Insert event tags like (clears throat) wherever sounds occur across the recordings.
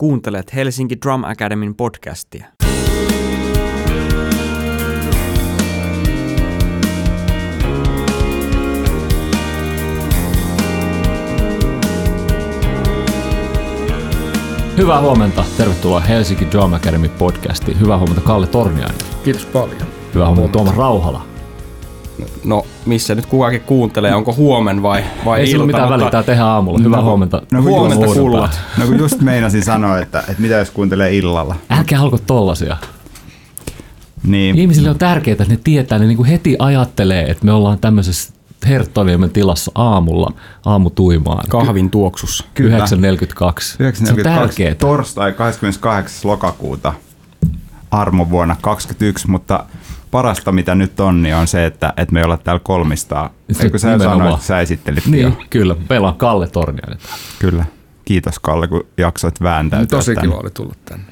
Kuuntelet Helsinki Drum Academyn podcastia. Hyvää huomenta. Tervetuloa Helsinki Drum Academy podcastiin. Hyvää huomenta Kalle Torniainen. Kiitos paljon. Hyvää huomenta Tuomas Rauhala. No, missä nyt kukakin kuuntelee, onko huomen vai, vai Ei sillä ilta, mitään mutta väliä, tää tehdään aamulla. Hyvää No, huomenta. no kun huomenta just- kullat. No kun just meinasin sanoa, että, että mitä jos kuuntelee illalla. Älkää alko tollasia. Niin, Ihmisille on tärkeää, että ne tietää, ne niinku heti ajattelee, että me ollaan tämmöisessä Herttoniemen tilassa aamulla aamutuimaan. kahvin tuoksussa. Kyllä. 9.42. 9.42 Se on tärkeää. torstai 28. lokakuuta armo vuonna 2021, mutta parasta mitä nyt on, niin on se, että, että me ei olla täällä kolmistaan. Se Eikö sä sanoit, että sä esittelit Niin, jo? kyllä. Meillä on Kalle Torniainen. Kyllä. Kiitos Kalle, kun jaksoit vääntäytyä Tosi tänne. kiva oli tulla tänne.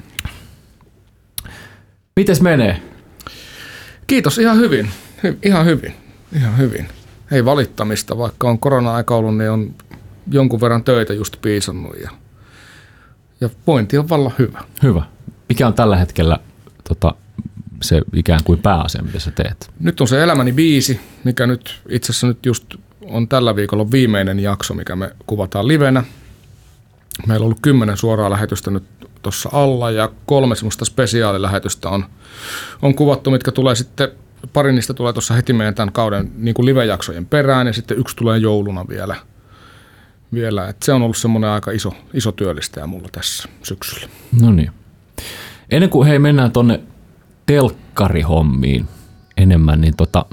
Mites menee? Kiitos, ihan hyvin. Hy- ihan hyvin. Ihan hyvin. Ei valittamista, vaikka on korona-aika ollut, niin on jonkun verran töitä just piisannut. Ja, ja pointti on vallan hyvä. Hyvä. Mikä on tällä hetkellä tota, se ikään kuin pääasia, mitä sä teet? Nyt on se Elämäni biisi, mikä nyt itse asiassa nyt just on tällä viikolla viimeinen jakso, mikä me kuvataan livenä. Meillä on ollut kymmenen suoraa lähetystä nyt tuossa alla ja kolme semmoista spesiaalilähetystä on, on kuvattu, mitkä tulee sitten, pari niistä tulee tuossa heti meidän tämän kauden niin kuin live-jaksojen perään ja sitten yksi tulee jouluna vielä. vielä. Et se on ollut semmoinen aika iso, iso työllistäjä mulla tässä syksyllä. No niin. Ennen kuin hei mennään tonne telkkarihommiin enemmän, niin tota,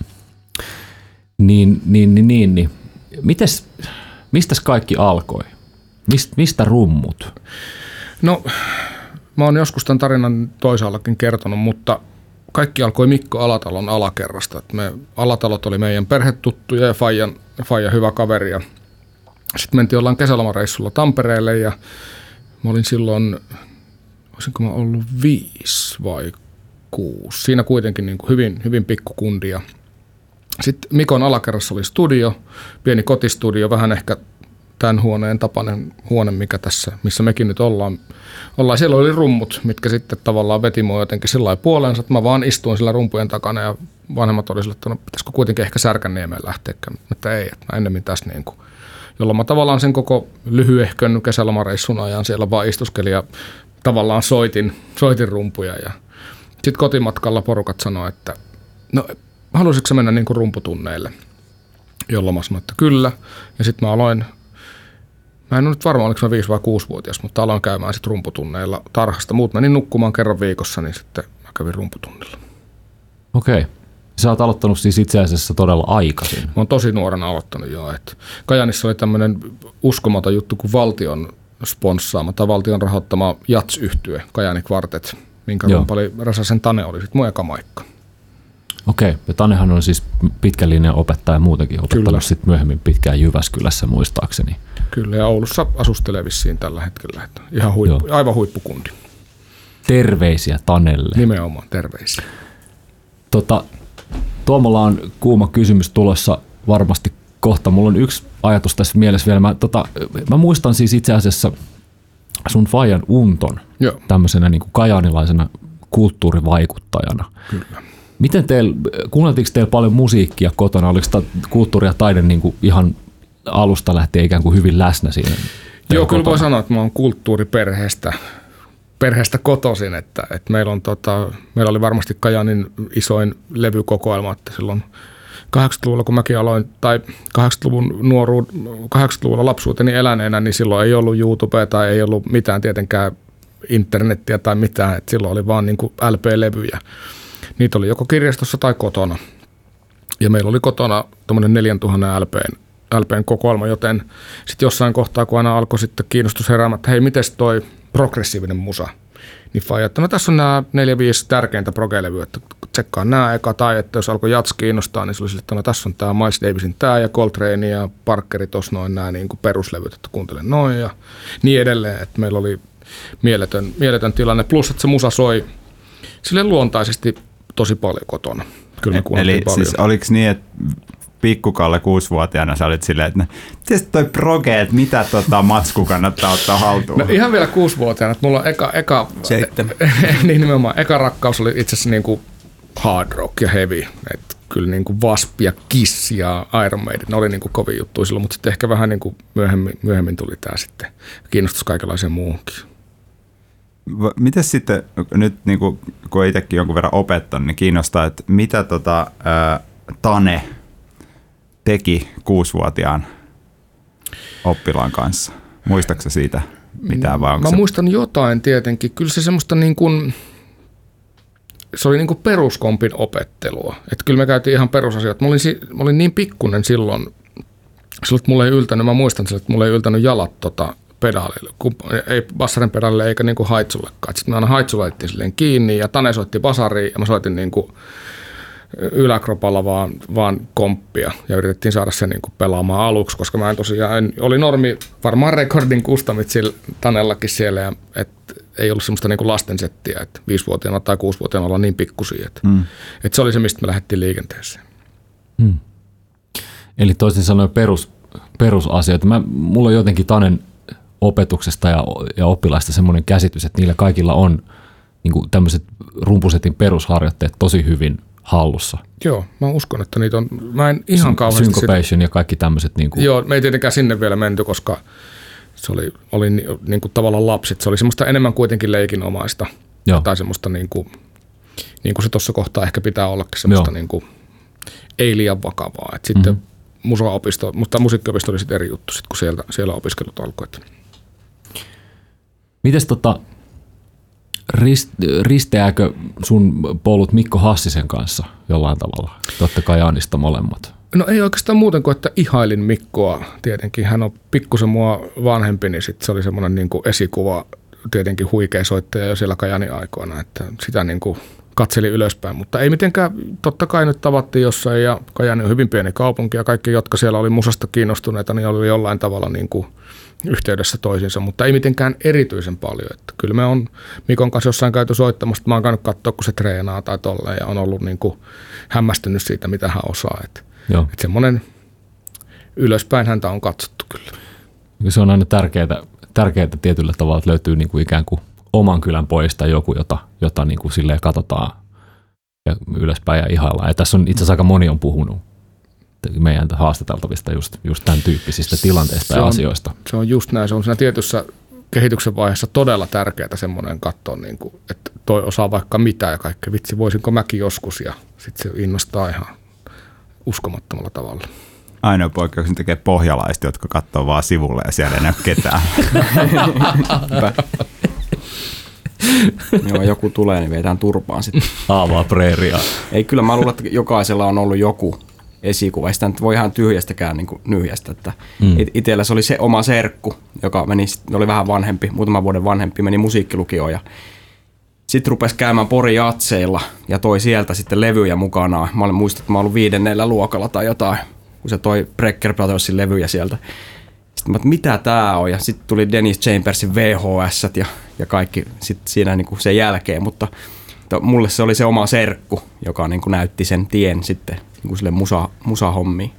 niin, niin, niin, niin, niin. Mites, mistäs kaikki alkoi? Mist, mistä rummut? No, mä oon joskus tämän tarinan toisaallakin kertonut, mutta kaikki alkoi Mikko Alatalon alakerrasta. Me, Alatalot oli meidän perhetuttuja ja Fajan, Fajan hyvä kaveri. Ja sitten mentiin ollaan kesälomareissulla Tampereelle ja mä olin silloin, olisinko mä ollut viisi vai kuusi. Siinä kuitenkin niin kuin hyvin, hyvin pikkukundia. Sitten Mikon alakerrassa oli studio, pieni kotistudio, vähän ehkä tämän huoneen tapainen huone, mikä tässä, missä mekin nyt ollaan. ollaan. Siellä oli rummut, mitkä sitten tavallaan veti mua jotenkin sillä puoleensa, että mä vaan istuin sillä rumpujen takana ja vanhemmat oli sille, että no, pitäisikö kuitenkin ehkä Särkänniemeen lähteä, että ei, että ennemmin tässä niin kuin, jolloin mä tavallaan sen koko lyhyehkön kesälomareissun ajan siellä vaan istuskelin ja tavallaan soitin, soitin rumpuja ja sitten kotimatkalla porukat sanoi, että no haluaisitko mennä niin kuin rumputunneille? Jolloin mä sanoin, että kyllä. Ja sitten mä aloin Mä en ole nyt varma, oliko mä 5 vai 6-vuotias, mutta aloin käymään sitten rumputunneilla tarhasta. Muut menin nukkumaan kerran viikossa, niin sitten mä kävin rumputunnilla. Okei. Okay. Sä oot aloittanut siis itse asiassa todella aikaisin. Mä oon tosi nuorena aloittanut jo. että Kajanissa oli tämmöinen uskomaton juttu kuin valtion sponssaama tai valtion rahoittama jats yhtye Kajani Quartet, minkä Joo. rumpali Räsäsen Tane oli sitten mun eka maikka. Okei. Ja Tanehan on siis pitkän linjan opettaja muutenkin opettanut sitten myöhemmin pitkään Jyväskylässä muistaakseni. Kyllä, ja Oulussa asustelee vissiin tällä hetkellä. Että ihan huippu, aivan huippukundi. Terveisiä Tanelle. Nimenomaan terveisiä. Tota, Tuomolla on kuuma kysymys tulossa varmasti kohta. Mulla on yksi ajatus tässä mielessä vielä. Mä, tota, mä muistan siis itse asiassa sun Fajan Unton Joo. tämmöisenä niin kajaanilaisena kulttuurivaikuttajana. Kyllä. Miten teillä, kuunneltiinko teillä paljon musiikkia kotona? Oliko ta, kulttuuri ja taide niin kuin ihan alusta lähtien ikään kuin hyvin läsnä siinä? Joo, kyllä voi sanoa, että mä oon kulttuuriperheestä perheestä kotoisin, että, että meillä, on, tota, meillä oli varmasti Kajanin isoin levykokoelma, että silloin 80-luvulla, kun mäkin aloin, tai 80-luvun nuoruud, 80-luvulla lapsuuteni eläneenä, niin silloin ei ollut YouTubea tai ei ollut mitään tietenkään internettiä tai mitään, että silloin oli vaan niin kuin LP-levyjä. Niitä oli joko kirjastossa tai kotona. Ja meillä oli kotona tuommoinen 4000 LPn, LPn kokoelma, joten sitten jossain kohtaa, kun aina alkoi sitten kiinnostus heräämään, että hei, miten toi progressiivinen musa, niin faija, että no tässä on nämä neljä, viisi tärkeintä progelevyä, että tsekkaa nämä eka, tai että jos alkoi jats kiinnostaa, niin se oli sille, että no tässä on tämä Miles Davisin tämä ja Coltrane ja Parkeri, tuossa noin nämä niin kuin peruslevyt, että kuuntelen noin ja niin edelleen, että meillä oli mieletön, mieletön tilanne, plus että se musa soi sille luontaisesti tosi paljon kotona. Kyllä me Eli kuunneltiin paljon. siis oliko niin, että pikkukalle kuusivuotiaana sä olit silleen, että miten toi proge, että mitä tota matsku kannattaa ottaa haltuun? No ihan vielä kuusivuotiaana, että mulla eka, eka Seitsemän. (laughs) niin nimenomaan, eka rakkaus oli itse asiassa niin kuin hard rock ja heavy. Et kyllä niin kuin Wasp ja Kiss ja Iron Maiden ne oli niin kuin kovin juttu silloin, mutta sitten ehkä vähän niin kuin myöhemmin, myöhemmin tuli tämä sitten kiinnostus kaikenlaiseen muuhunkin. Miten sitten nyt, niin kuin, kun itsekin jonkun verran opettanut, niin kiinnostaa, että mitä tota, ää, Tane teki kuusivuotiaan oppilaan kanssa? Muistaaksä siitä mitään vai onko Mä se... muistan jotain tietenkin. Kyllä se semmoista niin kuin, se oli niin kuin peruskompin opettelua. Että kyllä me käytiin ihan perusasiat. Mä olin, si- mä olin niin pikkunen silloin, silloin että mulle ei yltänyt, mä muistan sen, että mulle ei yltänyt jalat tota pedaalille, kun, ei bassarin pedaalille eikä niin kuin haitsullekaan. Sitten me aina haitsu laitettiin silleen kiinni ja Tane soitti basariin ja mä soitin niin kuin yläkropalla vaan, vaan komppia ja yritettiin saada se niin kuin pelaamaan aluksi, koska mä en tosiaan, en, oli normi, varmaan rekordin kustamit sillä Tanellakin siellä, ja, et ei ollut semmoista niin kuin lastensettiä, että viisivuotiaana tai kuusivuotiaana olla niin pikkusia, että, mm. et se oli se, mistä me lähdettiin liikenteeseen. Eli toisin sanoen perus, perusasioita. Mä, mulla on jotenkin Tanen opetuksesta ja, ja oppilaista semmoinen käsitys, että niillä kaikilla on niin tämmöiset rumpusetin perusharjoitteet tosi hyvin hallussa. Joo, mä uskon, että niitä on, mä en ihan kauheasti sitä, Syncopation ja kaikki tämmöiset. Niin kuin, Joo, me ei tietenkään sinne vielä menty, koska se oli, oli ni, niin kuin tavallaan lapset. Se oli semmoista enemmän kuitenkin leikinomaista. Joo. Tai semmoista niin kuin, niin kuin se tuossa kohtaa ehkä pitää ollakin semmoista Joo. niin kuin, ei liian vakavaa. Et sitten mm-hmm. musaopisto, mutta musiikkiopisto oli sitten eri juttu, sit, kun sieltä, siellä opiskelut alkoi. Mites tota, rist, risteääkö sun polut Mikko Hassisen kanssa jollain tavalla? Totta kai Jaanista molemmat. No ei oikeastaan muuten kuin, että ihailin Mikkoa tietenkin. Hän on pikkusen mua vanhempi, niin sit se oli semmoinen niin esikuva, tietenkin huikea soittaja jo siellä Kajani aikoina, että sitä niin kuin katseli ylöspäin, mutta ei mitenkään, totta kai nyt tavattiin jossain ja Kajani on hyvin pieni kaupunki ja kaikki, jotka siellä oli musasta kiinnostuneita, niin oli jollain tavalla niin kuin yhteydessä toisiinsa, mutta ei mitenkään erityisen paljon. Että kyllä me on Mikon kanssa jossain käyty soittamassa, mä oon käynyt katsoa, kun se treenaa tai tolleen ja on ollut niin kuin hämmästynyt siitä, mitä hän osaa. Että että semmoinen ylöspäin häntä on katsottu kyllä. Se on aina tärkeää, tärkeää tietyllä tavalla, että löytyy niin kuin ikään kuin oman kylän pojista joku, jota, jota niin kuin silleen katsotaan ja ylöspäin ja ihaillaan. Ja tässä on itse asiassa aika moni on puhunut meidän haastateltavista just, just tämän tyyppisistä tilanteista Se ja on- asioista. Se on just näin. Se on siinä tietyssä kehityksen vaiheessa todella tärkeää semmoinen katsoa, niin kuin, että toi osaa vaikka mitä ja kaikkea. Vitsi, voisinko mäkin joskus ja sitten se innostaa ihan uskomattomalla tavalla. Ainoa poikkeuksen tekee pohjalaiset, jotka katsoo vaan sivulle ja siellä ei näy ketään. Joo, joku tulee, niin vedetään turpaan sitten. Haavaa preeria. Ei, kyllä mä luulen, että jokaisella on ollut joku esikuva. Sitä nyt voi ihan tyhjästäkään niin nyhjästä. Että mm. Itsellä se oli se oma serkku, joka meni, oli vähän vanhempi, muutaman vuoden vanhempi, meni musiikkilukioon ja sitten rupesi käymään Pori Jatseilla ja toi sieltä sitten levyjä mukanaan. Mä olen muistan, että mä ollut viidennellä luokalla tai jotain, kun se toi Brecker Brothersin levyjä sieltä. Sitten mä, että mitä tää on? Ja sitten tuli Dennis Chambersin VHS ja, ja kaikki sit siinä niin kuin sen jälkeen, mutta to, mulle se oli se oma serkku, joka niin kuin näytti sen tien sitten niin kuin sille musa, musahommiin.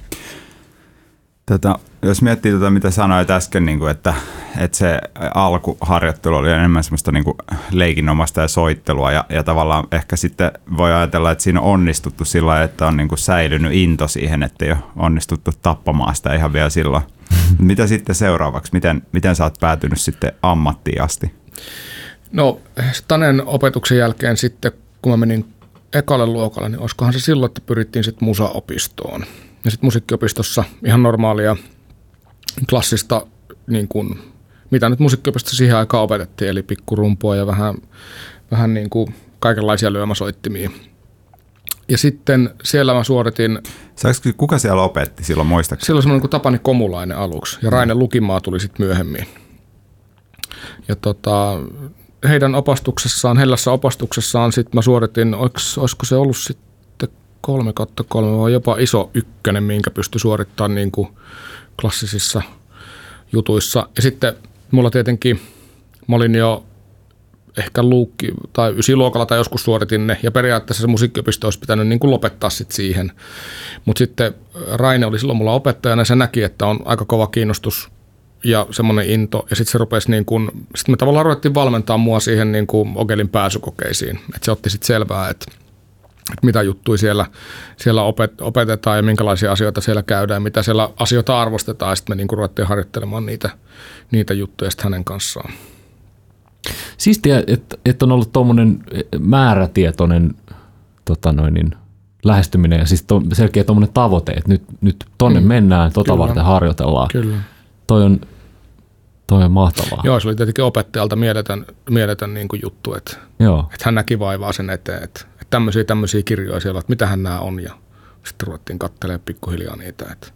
Tota, jos miettii tota, mitä sanoit äsken, niin kuin, että, että se alkuharjoittelu oli enemmän semmoista niin kuin leikinomasta ja soittelua ja, ja tavallaan ehkä sitten voi ajatella, että siinä on onnistuttu sillä lailla, että on niin kuin säilynyt into siihen, että ei ole onnistuttu tappamaan sitä ihan vielä silloin. (laughs) mitä sitten seuraavaksi? Miten, miten sä oot päätynyt sitten ammattiin asti? No Tanen opetuksen jälkeen sitten, kun mä menin ekalle luokalle, niin olisikohan se silloin, että pyrittiin sitten musaopistoon. Ja sitten musiikkiopistossa ihan normaalia klassista, niin kuin, mitä nyt musiikkiopistossa siihen aikaan opetettiin, eli pikkurumpua ja vähän, vähän niin kuin kaikenlaisia lyömäsoittimia. Ja sitten siellä mä suoritin, Saanko, kuka siellä opetti silloin, muistaakseni? siellä oli semmoinen kuin Tapani Komulainen aluksi ja Raine Lukimaa tuli sitten myöhemmin. Ja tota, heidän opastuksessaan, hellässä opastuksessaan sitten mä suoritin, olis, olisiko se ollut sitten kolme kautta kolme vai jopa iso ykkönen, minkä pystyi suorittamaan niin kuin klassisissa jutuissa. Ja sitten mulla tietenkin, mä olin jo ehkä luukki tai ysiluokalla tai joskus suoritin ne ja periaatteessa se musiikkiopisto olisi pitänyt niin kuin lopettaa sit siihen. Mutta sitten Raine oli silloin mulla opettajana ja se näki, että on aika kova kiinnostus ja semmoinen into. Ja sitten se rupesi niin kuin, sitten me tavallaan ruvettiin valmentaa mua siihen niin kuin Ogelin pääsykokeisiin. Että se otti sitten selvää, että, että mitä juttuja siellä, siellä opet, opetetaan ja minkälaisia asioita siellä käydään, mitä siellä asioita arvostetaan. Ja sitten me niin kuin ruvettiin harjoittelemaan niitä, niitä juttuja sitten hänen kanssaan. Siistiä, että, että on ollut tuommoinen määrätietoinen tota noin, niin, lähestyminen ja siis to, selkeä tuommoinen tavoite, että nyt, nyt tonne mm. mennään, tota Kyllä. varten harjoitellaan. Kyllä. Toi on, toi on mahtavaa. Joo, se oli tietenkin opettajalta mieletön, mieletön niin kuin juttu, että, Joo. että hän näki vaivaa sen eteen, että, että tämmöisiä, tämmöisiä kirjoja siellä, että mitähän nämä on ja sitten ruvettiin katselemaan pikkuhiljaa niitä, että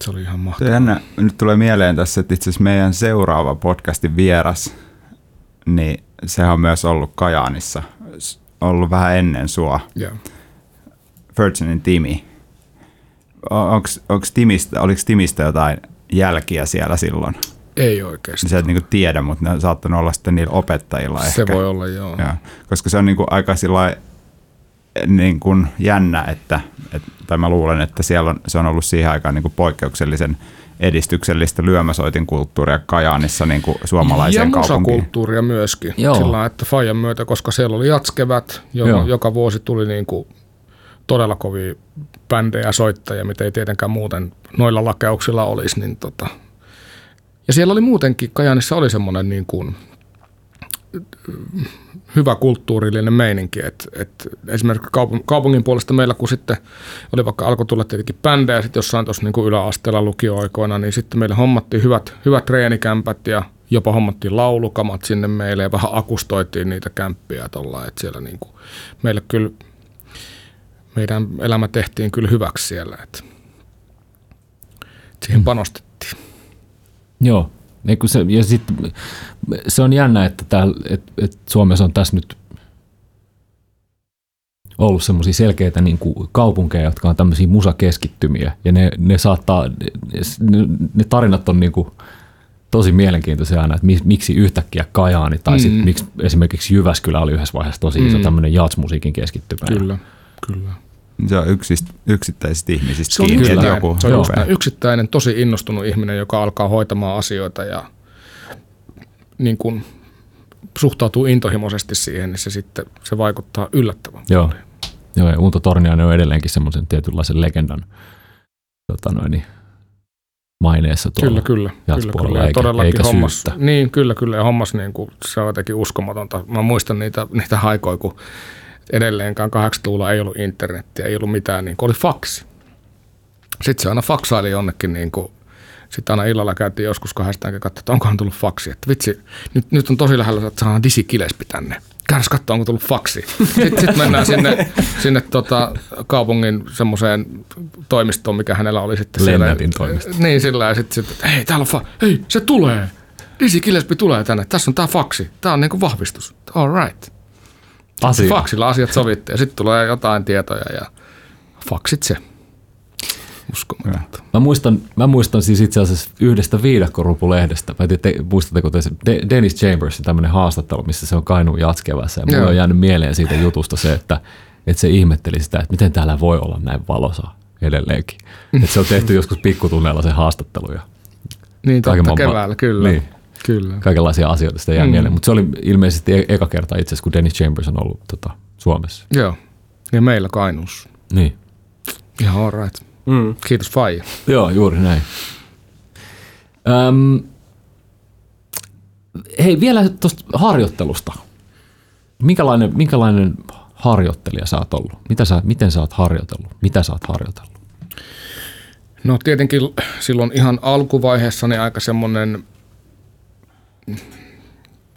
se oli ihan mahtavaa. Jännä, nyt tulee mieleen tässä, että itse asiassa meidän seuraava podcastin vieras, niin sehän on myös ollut Kajaanissa, ollut vähän ennen sua. Joo. Virginin Timi. Onko Timistä, oliko Timistä jotain jälkiä siellä silloin? Ei oikeasti. Sä et niinku tiedä, mutta ne on saattanut olla sitten niillä opettajilla Se ehkä. voi olla, joo. Ja, koska se on niinku aika sillä niin kuin jännä, että, et, tai mä luulen, että siellä on, se on ollut siihen aikaan niin kuin poikkeuksellisen edistyksellistä lyömäsoitin kulttuuria Kajaanissa niin kuin suomalaiseen ja kaupunkiin. musakulttuuria myöskin. Joo. Sillä että Fajan myötä, koska siellä oli jatskevät, Joo. joka, joka vuosi tuli niin kuin todella kovia bändejä soittajia, mitä ei tietenkään muuten noilla lakeuksilla olisi. Niin tota. Ja siellä oli muutenkin, Kajaanissa oli semmoinen niin kuin hyvä kulttuurillinen meininki. Et, et esimerkiksi kaupungin, kaupungin puolesta meillä, kun sitten oli vaikka alkoi tulla tietenkin bändejä, sitten jossain tuossa niin yläasteella lukioaikoina, niin sitten meille hommattiin hyvät, hyvät treenikämpät ja jopa hommattiin laulukamat sinne meille ja vähän akustoitiin niitä kämppiä tuolla, että siellä niin kuin, meille kyllä meidän elämä tehtiin kyllä hyväksi siellä, että siihen panostettiin. Joo. Ei, kun se, ja sit, se on jännä, että, täällä, että, että Suomessa on tässä nyt ollut semmoisia selkeitä niin kuin kaupunkeja, jotka on tämmöisiä musakeskittymiä. Ja ne, ne saattaa, ne, ne tarinat on niin kuin tosi mielenkiintoisia aina, että mi- miksi yhtäkkiä Kajaani tai mm. sitten miksi esimerkiksi Jyväskylä oli yhdessä vaiheessa tosi iso Mm. tämmöinen jatsmusiikin keskittymä. Kyllä, kyllä. Se on yksist, yksittäisistä ihmisistä Se on, kiinni, että yksittäinen, joku se on just yksittäinen, tosi innostunut ihminen, joka alkaa hoitamaan asioita ja niin kuin suhtautuu intohimoisesti siihen, niin se sitten se vaikuttaa yllättävän Joo. paljon. Joo, ja Unto Torniainen on edelleenkin semmoisen tietynlaisen legendan tota noin, niin, maineessa tuolla. Kyllä, kyllä. kyllä, kyllä. Ja eikä- todellakin eikä hommas, syyttä. Niin, kyllä, kyllä. Ja hommas niin kuin, se on jotenkin uskomatonta. Mä muistan niitä, niitä haikoja, kun edelleenkaan 80-luvulla ei ollut internettiä, ei ollut mitään, niin kuin oli faksi. Sitten se aina faksaili jonnekin, niin kuin, sitten aina illalla käytiin joskus kahdestaan ja katsoa, että onkohan tullut faksi. Että vitsi, nyt, nyt on tosi lähellä, että saadaan Disi Kilespi tänne. Käydäs katsoa, onko tullut faksi. Sitten sit mennään sinne, sinne tota, kaupungin semmoiseen toimistoon, mikä hänellä oli sitten Lennätin toimisto. Niin, sillä ja sitten, sit, hei, täällä on fa- hei, se tulee. Disi Kilespi tulee tänne. Tässä on tää faksi. Tää on niinku vahvistus. All right. Asia. Faksilla asiat sovittiin ja sitten tulee jotain tietoja ja faksit se. Uskomatonta. Mä muistan, mä muistan siis itse asiassa yhdestä viidakkorupulehdestä. Mä en tiedä, te, muistatteko te se De- Dennis Chambersin tämmöinen haastattelu, missä se on Kainuun jatskevässä. Ja mulle on jäänyt mieleen siitä jutusta se, että, että se ihmetteli sitä, että miten täällä voi olla näin valosa edelleenkin. (laughs) Että se on tehty joskus pikkutunneilla se haastattelu ja Niin totta, keväällä, kyllä. Niin. Kyllä. kaikenlaisia asioita sitä jää Mm. mieleen. Mutta se oli ilmeisesti e- eka kerta itse asiassa, kun Dennis Chambers on ollut tota, Suomessa. Joo. Ja meillä Kainuussa. Niin. Ihan all right. Mm. Kiitos Faija. Joo, juuri näin. Öm, hei, vielä tuosta harjoittelusta. Minkälainen, minkälainen harjoittelija sä oot ollut? Mitä sä, miten sä oot harjoitellut? Mitä sä oot harjoitellut? No tietenkin silloin ihan alkuvaiheessa niin aika semmoinen,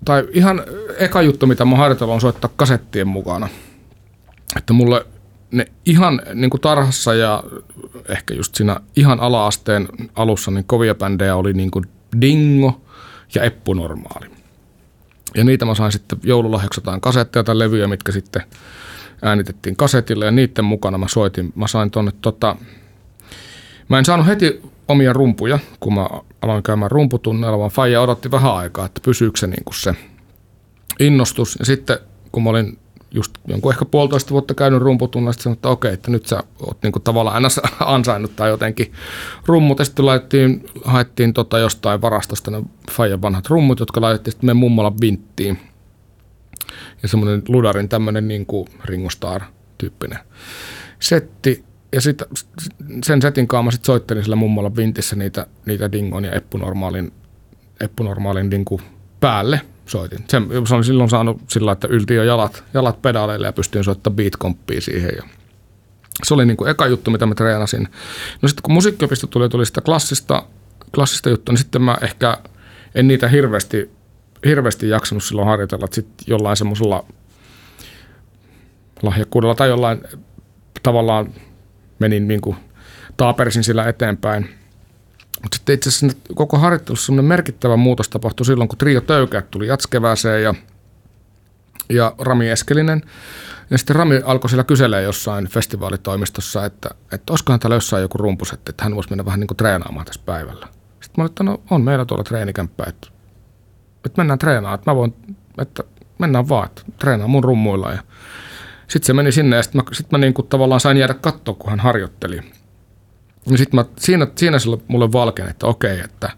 tai ihan eka juttu, mitä mä harjoitellut on soittaa kasettien mukana. Että mulle ne ihan niin kuin tarhassa ja ehkä just siinä ihan ala-asteen alussa niin kovia bändejä oli niin kuin Dingo ja Eppu Normaali. Ja niitä mä sain sitten joululahjaksi jotain kasetteja tai levyjä, mitkä sitten äänitettiin kasetille ja niiden mukana mä soitin. Mä sain tonne tota, Mä en saanut heti omia rumpuja, kun mä aloin käymään rumputunneilla, vaan Faija odotti vähän aikaa, että pysyykö se, niin kuin se innostus. Ja sitten kun mä olin just jonkun ehkä puolitoista vuotta käynyt rumputunnilla, sitten että okei, että nyt sä oot niinku tavallaan aina (laughs) ansainnut tai jotenkin rummut. Ja sitten laitettiin, haettiin tota jostain varastosta ne Fajan vanhat rummut, jotka laitettiin sitten meidän mummolla vinttiin. Ja semmoinen Ludarin tämmöinen niinku Ringo Starr-tyyppinen setti. Ja sitten sen setin kanssa mä sitten soittelin sillä mummolla vintissä niitä, niitä Dingon ja Eppunormaalin, Eppunormaalin niinku päälle – soitin. Sen, se oli silloin saanut sillä että ylti jo jalat, jalat pedaaleille ja pystyin soittamaan beat siihen. Ja se oli niin kuin eka juttu, mitä mä treenasin. No sitten kun musiikkiopisto tuli, tuli sitä klassista, klassista juttua, niin sitten mä ehkä en niitä hirveästi, hirveästi jaksanut silloin harjoitella. Sitten jollain semmoisella lahjakkuudella tai jollain tavallaan menin niin kuin taapersin sillä eteenpäin – mutta sitten itse asiassa koko harjoittelussa semmoinen merkittävä muutos tapahtui silloin, kun Trio Töykäät tuli jatskevääseen ja, ja Rami Eskelinen. Ja sitten Rami alkoi siellä kyselee jossain festivaalitoimistossa, että, että olisikohan täällä jossain joku rumpusetti, että hän voisi mennä vähän niin kuin treenaamaan tässä päivällä. Sitten mä olin, että no on meillä tuolla treenikämppä, että, että mennään treenaamaan, että mä voin, että mennään vaan, että treenaa mun rummuilla. Ja sitten se meni sinne ja sitten mä, sit mä niin kuin tavallaan sain jäädä katsoa, kun hän harjoitteli. Ja sitten mä, siinä, siinä silloin mulle valkeni, että okei, että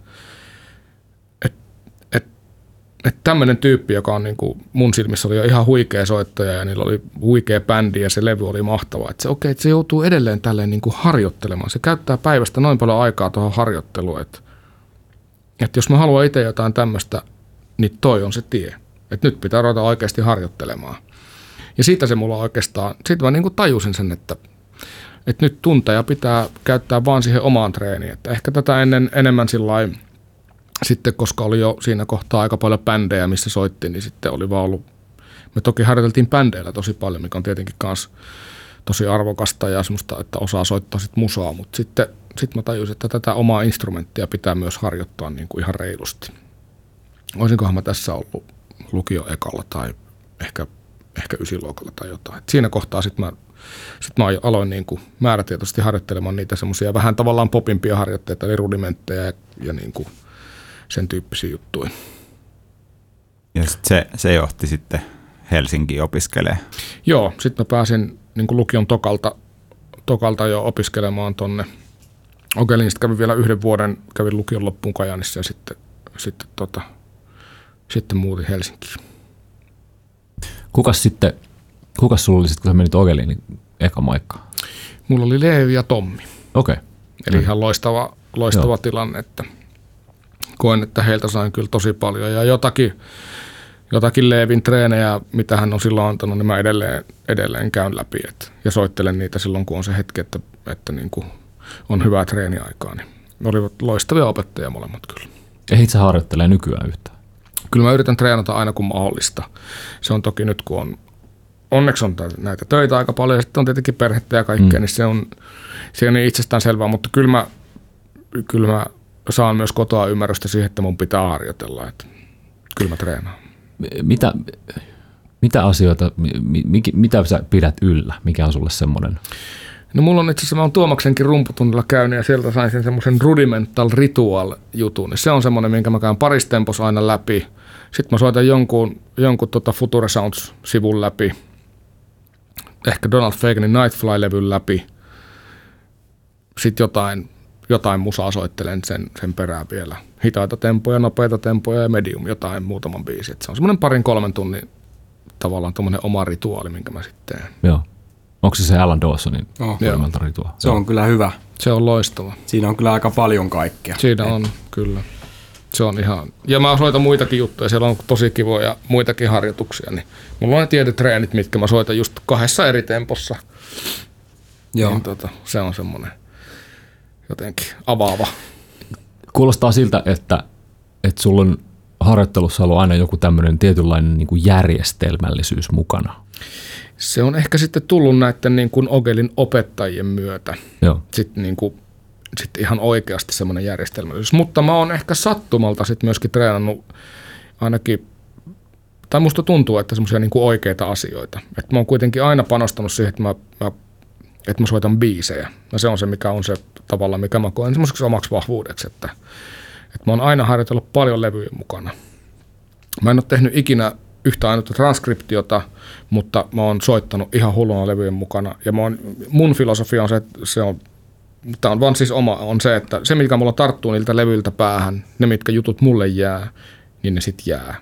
et, et, et tämmöinen tyyppi, joka on niin kuin mun silmissä oli jo ihan huikea soittaja ja niillä oli huikea bändi ja se levy oli mahtava. Että se okei, että se joutuu edelleen tälleen niin kuin harjoittelemaan. Se käyttää päivästä noin paljon aikaa tuohon harjoitteluun, että, että jos mä haluan itse jotain tämmöistä, niin toi on se tie. Että nyt pitää ruveta oikeasti harjoittelemaan. Ja siitä se mulla oikeastaan, sitten mä niin kuin tajusin sen, että – että nyt tunteja pitää käyttää vaan siihen omaan treeniin. Että ehkä tätä ennen enemmän sillä sitten, koska oli jo siinä kohtaa aika paljon bändejä, missä soitti, niin sitten oli vaan ollut, me toki harjoiteltiin bändeillä tosi paljon, mikä on tietenkin myös tosi arvokasta ja semmoista, että osaa soittaa sitten musaa, mutta sitten sit mä tajusin, että tätä omaa instrumenttia pitää myös harjoittaa niin kuin ihan reilusti. Olisinkohan mä tässä ollut lukio ekalla tai ehkä, ehkä ysiluokalla tai jotain. Et siinä kohtaa sitten mä sitten mä aloin niin kuin määrätietoisesti harjoittelemaan niitä semmoisia vähän tavallaan popimpia harjoitteita, eli rudimentteja ja, ja niin kuin sen tyyppisiä juttuja. Ja se, se johti sitten Helsinkiin opiskelemaan? Joo, sitten mä pääsin niin kuin lukion tokalta, tokalta jo opiskelemaan tonne Okelin. Sitten kävin vielä yhden vuoden, kävin lukion loppuun Kajanissa ja sitten, sitten, tota, sitten muutin Helsinkiin. Kukas sitten Kuka sulla oli sitten, kun sä menit Ogeliin, niin eka maikka? Mulla oli Leevi ja Tommi. Okei. Okay. Eli ihan loistava, loistava tilanne, että koen, että heiltä sain kyllä tosi paljon. Ja jotakin, jotakin Leevin treenejä, mitä hän on silloin antanut, niin mä edelleen, edelleen käyn läpi. Et, ja soittelen niitä silloin, kun on se hetki, että, että niin kuin on hyvää treeniaikaa. Niin ne olivat loistavia opettajia molemmat kyllä. Ei sä harjoittelee nykyään yhtään? Kyllä mä yritän treenata aina kun mahdollista. Se on toki nyt, kun on onneksi on näitä töitä aika paljon ja sitten on tietenkin perhettä ja kaikkea, mm. niin se on, se on niin itsestään selvää, mutta kyllä mä, kyllä mä saan myös kotoa ymmärrystä siihen, että mun pitää harjoitella, että kyllä mä treenaan. Mitä, mitä asioita, mi, mitä sä pidät yllä? Mikä on sulle semmoinen? No mulla on itse asiassa, mä oon Tuomaksenkin rumputunnilla käynyt ja sieltä sain sen semmoisen rudimental ritual jutun. Se on semmoinen, minkä mä käyn paristempos aina läpi. Sitten mä soitan jonkun, jonkun tota Future Sounds-sivun läpi ehkä Donald Fagenin Nightfly-levyn läpi. Sitten jotain, jotain musaa soittelen sen, sen perään vielä. Hitaita tempoja, nopeita tempoja ja medium, jotain muutaman biisi. Et se on semmoinen parin kolmen tunnin tavallaan tuommoinen oma rituaali, minkä mä sitten teen. Joo. Onko se se Alan Dawsonin oh. rituaali? Se on kyllä hyvä. Se on loistava. Siinä on kyllä aika paljon kaikkea. Siinä Et. on, kyllä. Se on ihan, ja mä soitan muitakin juttuja, siellä on tosi kivoja muitakin harjoituksia, niin mulla on ne tietyt treenit, mitkä mä soitan just kahdessa eri tempossa. Joo. Niin tota, se on semmoinen jotenkin avaava. Kuulostaa siltä, että, että sulla on harjoittelussa ollut aina joku tämmöinen tietynlainen niin kuin järjestelmällisyys mukana. Se on ehkä sitten tullut näiden niin kuin Ogelin opettajien myötä. Joo. Sitten niin kuin sitten ihan oikeasti semmoinen järjestelmällisyys. Mutta mä oon ehkä sattumalta sitten myöskin treenannut ainakin, tai musta tuntuu, että semmoisia niin oikeita asioita. Että mä oon kuitenkin aina panostanut siihen, että mä, mä, että mä soitan biisejä. Ja se on se, mikä on se tavalla, mikä mä koen semmoiseksi omaksi vahvuudeksi, että, että mä oon aina harjoitellut paljon levyjä mukana. Mä en ole tehnyt ikinä yhtä ainutta transkriptiota, mutta mä oon soittanut ihan hulluna levyjen mukana. Ja mä oon, mun filosofia on se, että se on tämä on vaan siis oma, on se, että se mikä mulla tarttuu niiltä levyiltä päähän, ne mitkä jutut mulle jää, niin ne sitten jää.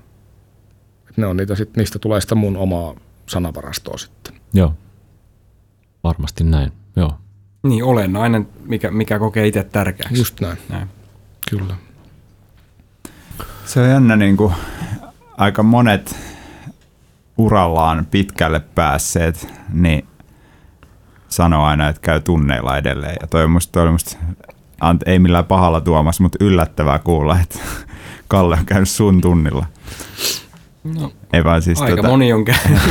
Et ne on niitä sit, niistä tulee sitä mun omaa sanavarastoa sitten. Joo, varmasti näin, joo. Niin, olennainen, mikä, mikä kokee itse tärkeäksi. Just näin, näin. kyllä. Se on jännä, niin kuin, aika monet urallaan pitkälle päässeet, niin sanoo aina, että käy tunneilla edelleen. Ja toi, musta, toi musta, ei millään pahalla Tuomas, mutta yllättävää kuulla, että (laughs) Kalle on käynyt sun tunnilla. No, ei vaan siis aika tota, moni on käynyt.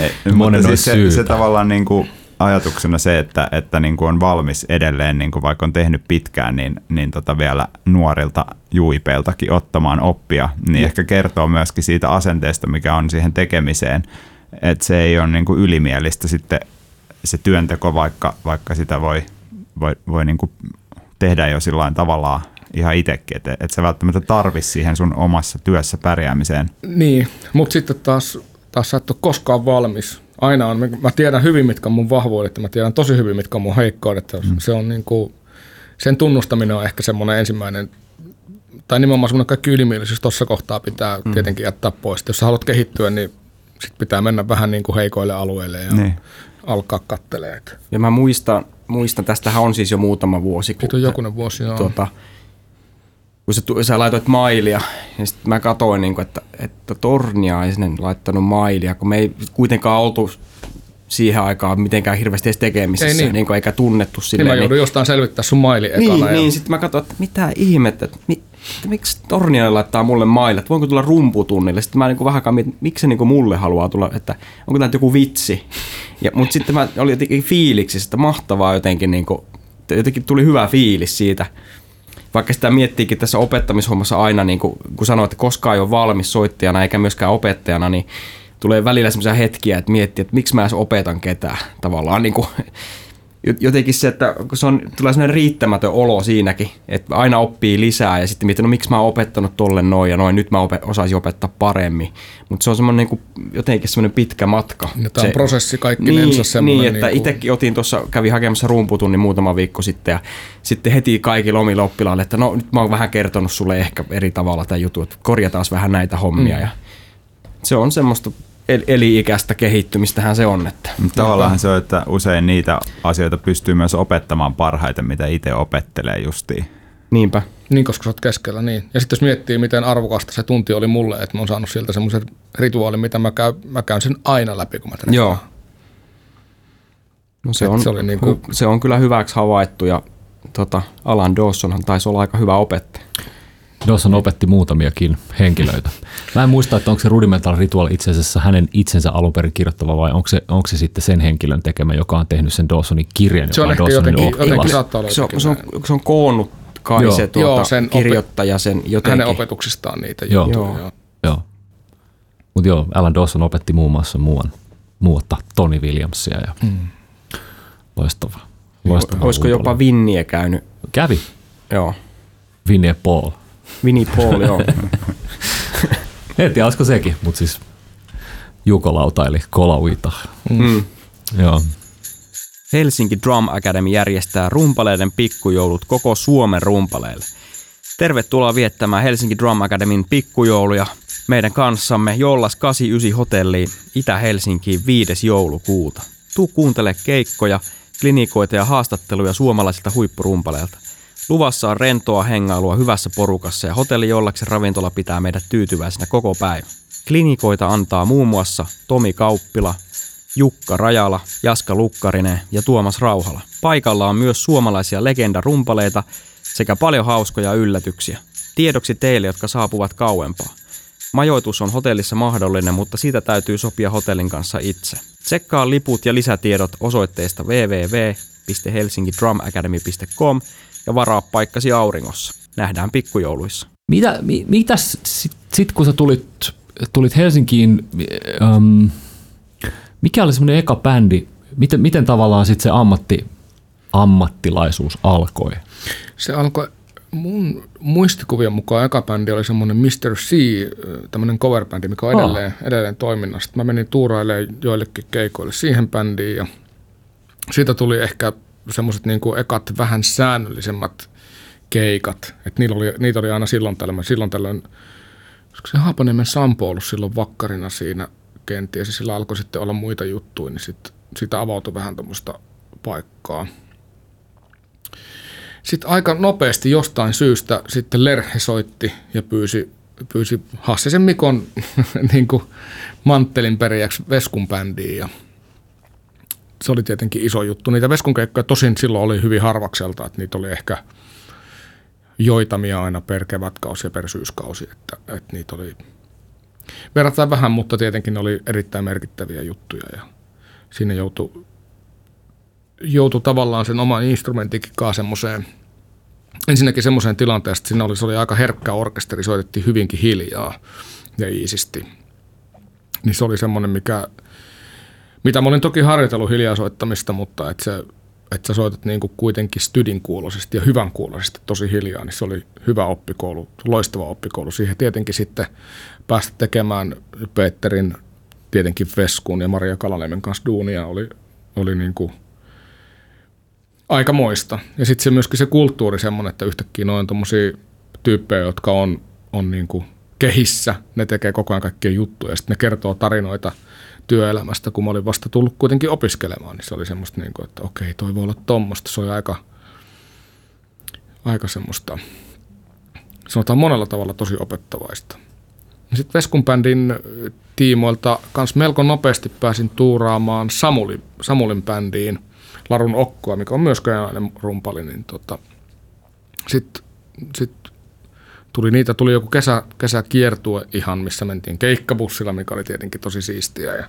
(laughs) ei, Monen siis se, se tavallaan niin kuin, ajatuksena se, että, että niin kuin on valmis edelleen, niin kuin vaikka on tehnyt pitkään, niin, niin tota vielä nuorilta juipeiltakin ottamaan oppia, niin ja. ehkä kertoo myöskin siitä asenteesta, mikä on siihen tekemiseen, että se ei ole niin kuin ylimielistä sitten se työnteko, vaikka, vaikka sitä voi, voi, voi niin kuin tehdä jo sillä tavallaan ihan itsekin, että et sä välttämättä tarvi siihen sun omassa työssä pärjäämiseen. Niin, mutta sitten taas, taas sä et ole koskaan valmis. Aina on, mä tiedän hyvin mitkä on mun vahvuudet ja mä tiedän tosi hyvin mitkä on mun heikkoudet. Mm. Se on niin kuin, sen tunnustaminen on ehkä semmoinen ensimmäinen, tai nimenomaan semmoinen kaikki ylimielisyys tuossa kohtaa pitää mm. tietenkin jättää pois. Jos sä haluat kehittyä, niin sit pitää mennä vähän niin kuin heikoille alueille ja niin. alkaa kattelemaan. Ja mä muistan, muistan, tästähän on siis jo muutama vuosi. Kun, on jokunen vuosi, joo. Tuota, kun sä, sä laitoit mailia, ja sitten mä katsoin, niin kuin, että, että Tornia ei sinne laittanut mailia, kun me ei kuitenkaan oltu siihen aikaan mitenkään hirveästi edes tekemisissä, ei niin. Niin kuin, eikä tunnettu silleen. Niin mä joudun niin, jostain selvittää sun maili ekana. Niin, ja... niin sitten mä katsoin, että mitä ihmettä, että, mi, että miksi Tornia laittaa mulle maille, että voinko tulla rumputunnille. Sitten mä niin kuin vähän mietin, miksi se niin kuin mulle haluaa tulla, että onko tämä joku vitsi. Ja, mutta sitten mä olin jotenkin fiiliksi, että mahtavaa jotenkin, niin kuin, jotenkin tuli hyvä fiilis siitä – vaikka sitä miettiikin tässä opettamishommassa aina, niin kuin, kun sanoit, että koskaan ei ole valmis soittajana eikä myöskään opettajana, niin tulee välillä sellaisia hetkiä, että miettii, että miksi mä edes opetan ketään tavallaan. Niin kuin, jotenkin se, että kun se on, tulee sellainen riittämätön olo siinäkin, että aina oppii lisää ja sitten miettii, no miksi mä oon opettanut tolle noin ja noin, nyt mä opet, osaisin opettaa paremmin. Mutta se on semmoinen niin kuin, jotenkin semmoinen pitkä matka. Ja tämä on se, prosessi kaikki niin, semmoinen. Niin, että niin kuin... itsekin otin tuossa, kävi hakemassa rumputunnin muutama viikko sitten ja sitten heti kaikille omille oppilaille, että no nyt mä oon vähän kertonut sulle ehkä eri tavalla tämä juttu, että korjataan vähän näitä hommia mm. ja se on semmoista eli-ikäistä kehittymistähän se on. Että. Tavallaan se on, että usein niitä asioita pystyy myös opettamaan parhaiten, mitä itse opettelee justiin. Niinpä. Niin, koska sä oot keskellä, niin. Ja sitten jos miettii, miten arvokasta se tunti oli mulle, että mä oon saanut sieltä semmoisen rituaalin, mitä mä, käyn, mä käyn sen aina läpi, kun mä treffaan. Joo. No se, on, se, oli niin kuin... se on kyllä hyväksi havaittu ja tota, Alan Dawsonhan taisi olla aika hyvä opettaja. Dawson opetti muutamiakin henkilöitä. Mä en muista, että onko se Rudimental Ritual itse asiassa hänen itsensä alun perin kirjoittava vai onko se, onko se sitten sen henkilön tekemä, joka on tehnyt sen Dawsonin kirjan, se on joka on Dawsonin jotenkin, jotenkin se, on, se, on, se on koonnut kai joo. se tuota, joo, sen kirjoittaja sen jotenkin. Hänen opetuksistaan niitä joo. juttuja. Joo. joo. Mutta joo, Alan Dawson opetti muun muassa muuan, muuta Tony Williamsia ja hmm. loistava. loistava Olisiko jopa Vinniä käynyt? Kävi. Joo. Vinnie Paul. Winnie Paul, joo. en tiedä, olisiko (laughs) sekin, mutta siis Jukolauta eli Kolauita. Mm. Joo. Helsinki Drum Academy järjestää rumpaleiden pikkujoulut koko Suomen rumpaleille. Tervetuloa viettämään Helsinki Drum Academyn pikkujouluja meidän kanssamme Jollas 89 hotelliin Itä-Helsinkiin 5. joulukuuta. Tuu kuuntele keikkoja, klinikoita ja haastatteluja suomalaisilta huippurumpaleilta. Luvassa on rentoa hengailua hyvässä porukassa ja hotelli jollaksi ravintola pitää meidät tyytyväisenä koko päivä. Klinikoita antaa muun muassa Tomi Kauppila, Jukka Rajala, Jaska Lukkarinen ja Tuomas Rauhala. Paikalla on myös suomalaisia legendarumpaleita sekä paljon hauskoja yllätyksiä. Tiedoksi teille, jotka saapuvat kauempaa. Majoitus on hotellissa mahdollinen, mutta siitä täytyy sopia hotellin kanssa itse. Tsekkaa liput ja lisätiedot osoitteesta www.helsingidrumacademy.com ja varaa paikkasi auringossa. Nähdään pikkujouluissa. Mitä, mi, mitäs sitten sit kun sä tulit, tulit Helsinkiin, ähm, mikä oli semmoinen eka bändi, miten, miten tavallaan sitten se ammatti, ammattilaisuus alkoi? Se alkoi mun muistikuvien mukaan eka bändi oli semmoinen Mr. C, tämmöinen cover-bändi, mikä on Ah. edelleen, edelleen toiminnassa. Mä menin tuurailemaan joillekin keikoille siihen bändiin ja siitä tuli ehkä semmoiset niinku ekat vähän säännöllisemmät keikat. Et niillä oli, niitä oli aina silloin tällöin. Silloin tällöin, se Haapaniemen Sampo ollut silloin vakkarina siinä kenties ja sillä alkoi sitten olla muita juttuja, niin sit, siitä avautui vähän tuommoista paikkaa. Sitten aika nopeasti jostain syystä sitten Lerhe soitti ja pyysi, pyysi Hassisen Mikon (laughs) niin kuin manttelin perijäksi Veskun bändiin se oli tietenkin iso juttu. Niitä Veskun keikkoja tosin silloin oli hyvin harvakselta, että niitä oli ehkä joitamia aina per kevätkausi ja per syyskausi, että, että niitä oli verrattain vähän, mutta tietenkin ne oli erittäin merkittäviä juttuja ja siinä joutui, joutui tavallaan sen oman instrumentinkin kanssa semmoiseen, ensinnäkin semmoiseen tilanteeseen, että siinä oli, se oli aika herkkä orkesteri, soitettiin hyvinkin hiljaa ja iisisti. Niin se oli semmoinen, mikä, mitä mä olin toki harjoitellut hiljaa soittamista, mutta että se, että sä soitat niin kuin kuitenkin stydin kuuloisesti ja hyvän kuuloisesti tosi hiljaa, niin se oli hyvä oppikoulu, loistava oppikoulu. Siihen tietenkin sitten päästä tekemään Peterin, tietenkin Veskun ja Maria Kalaniemen kanssa duunia oli, oli niin kuin aika moista. Ja sitten se myöskin se kulttuuri semmoinen, että yhtäkkiä noin tommosia tyyppejä, jotka on, on niin kuin kehissä, ne tekee koko ajan kaikkia juttuja ja sitten ne kertoo tarinoita työelämästä, kun mä olin vasta tullut kuitenkin opiskelemaan, niin se oli semmoista, niin kuin, että okei, toi voi olla tommosta. Se oli aika, aika semmoista, sanotaan monella tavalla tosi opettavaista. Sitten Veskun bändin tiimoilta kans melko nopeasti pääsin tuuraamaan Samuli, Samulin bändiin Larun Okkoa, mikä on myös kajanainen rumpali, niin tota, sitten sit tuli niitä, tuli joku kesä, kesäkiertue ihan, missä mentiin keikkabussilla, mikä oli tietenkin tosi siistiä ja,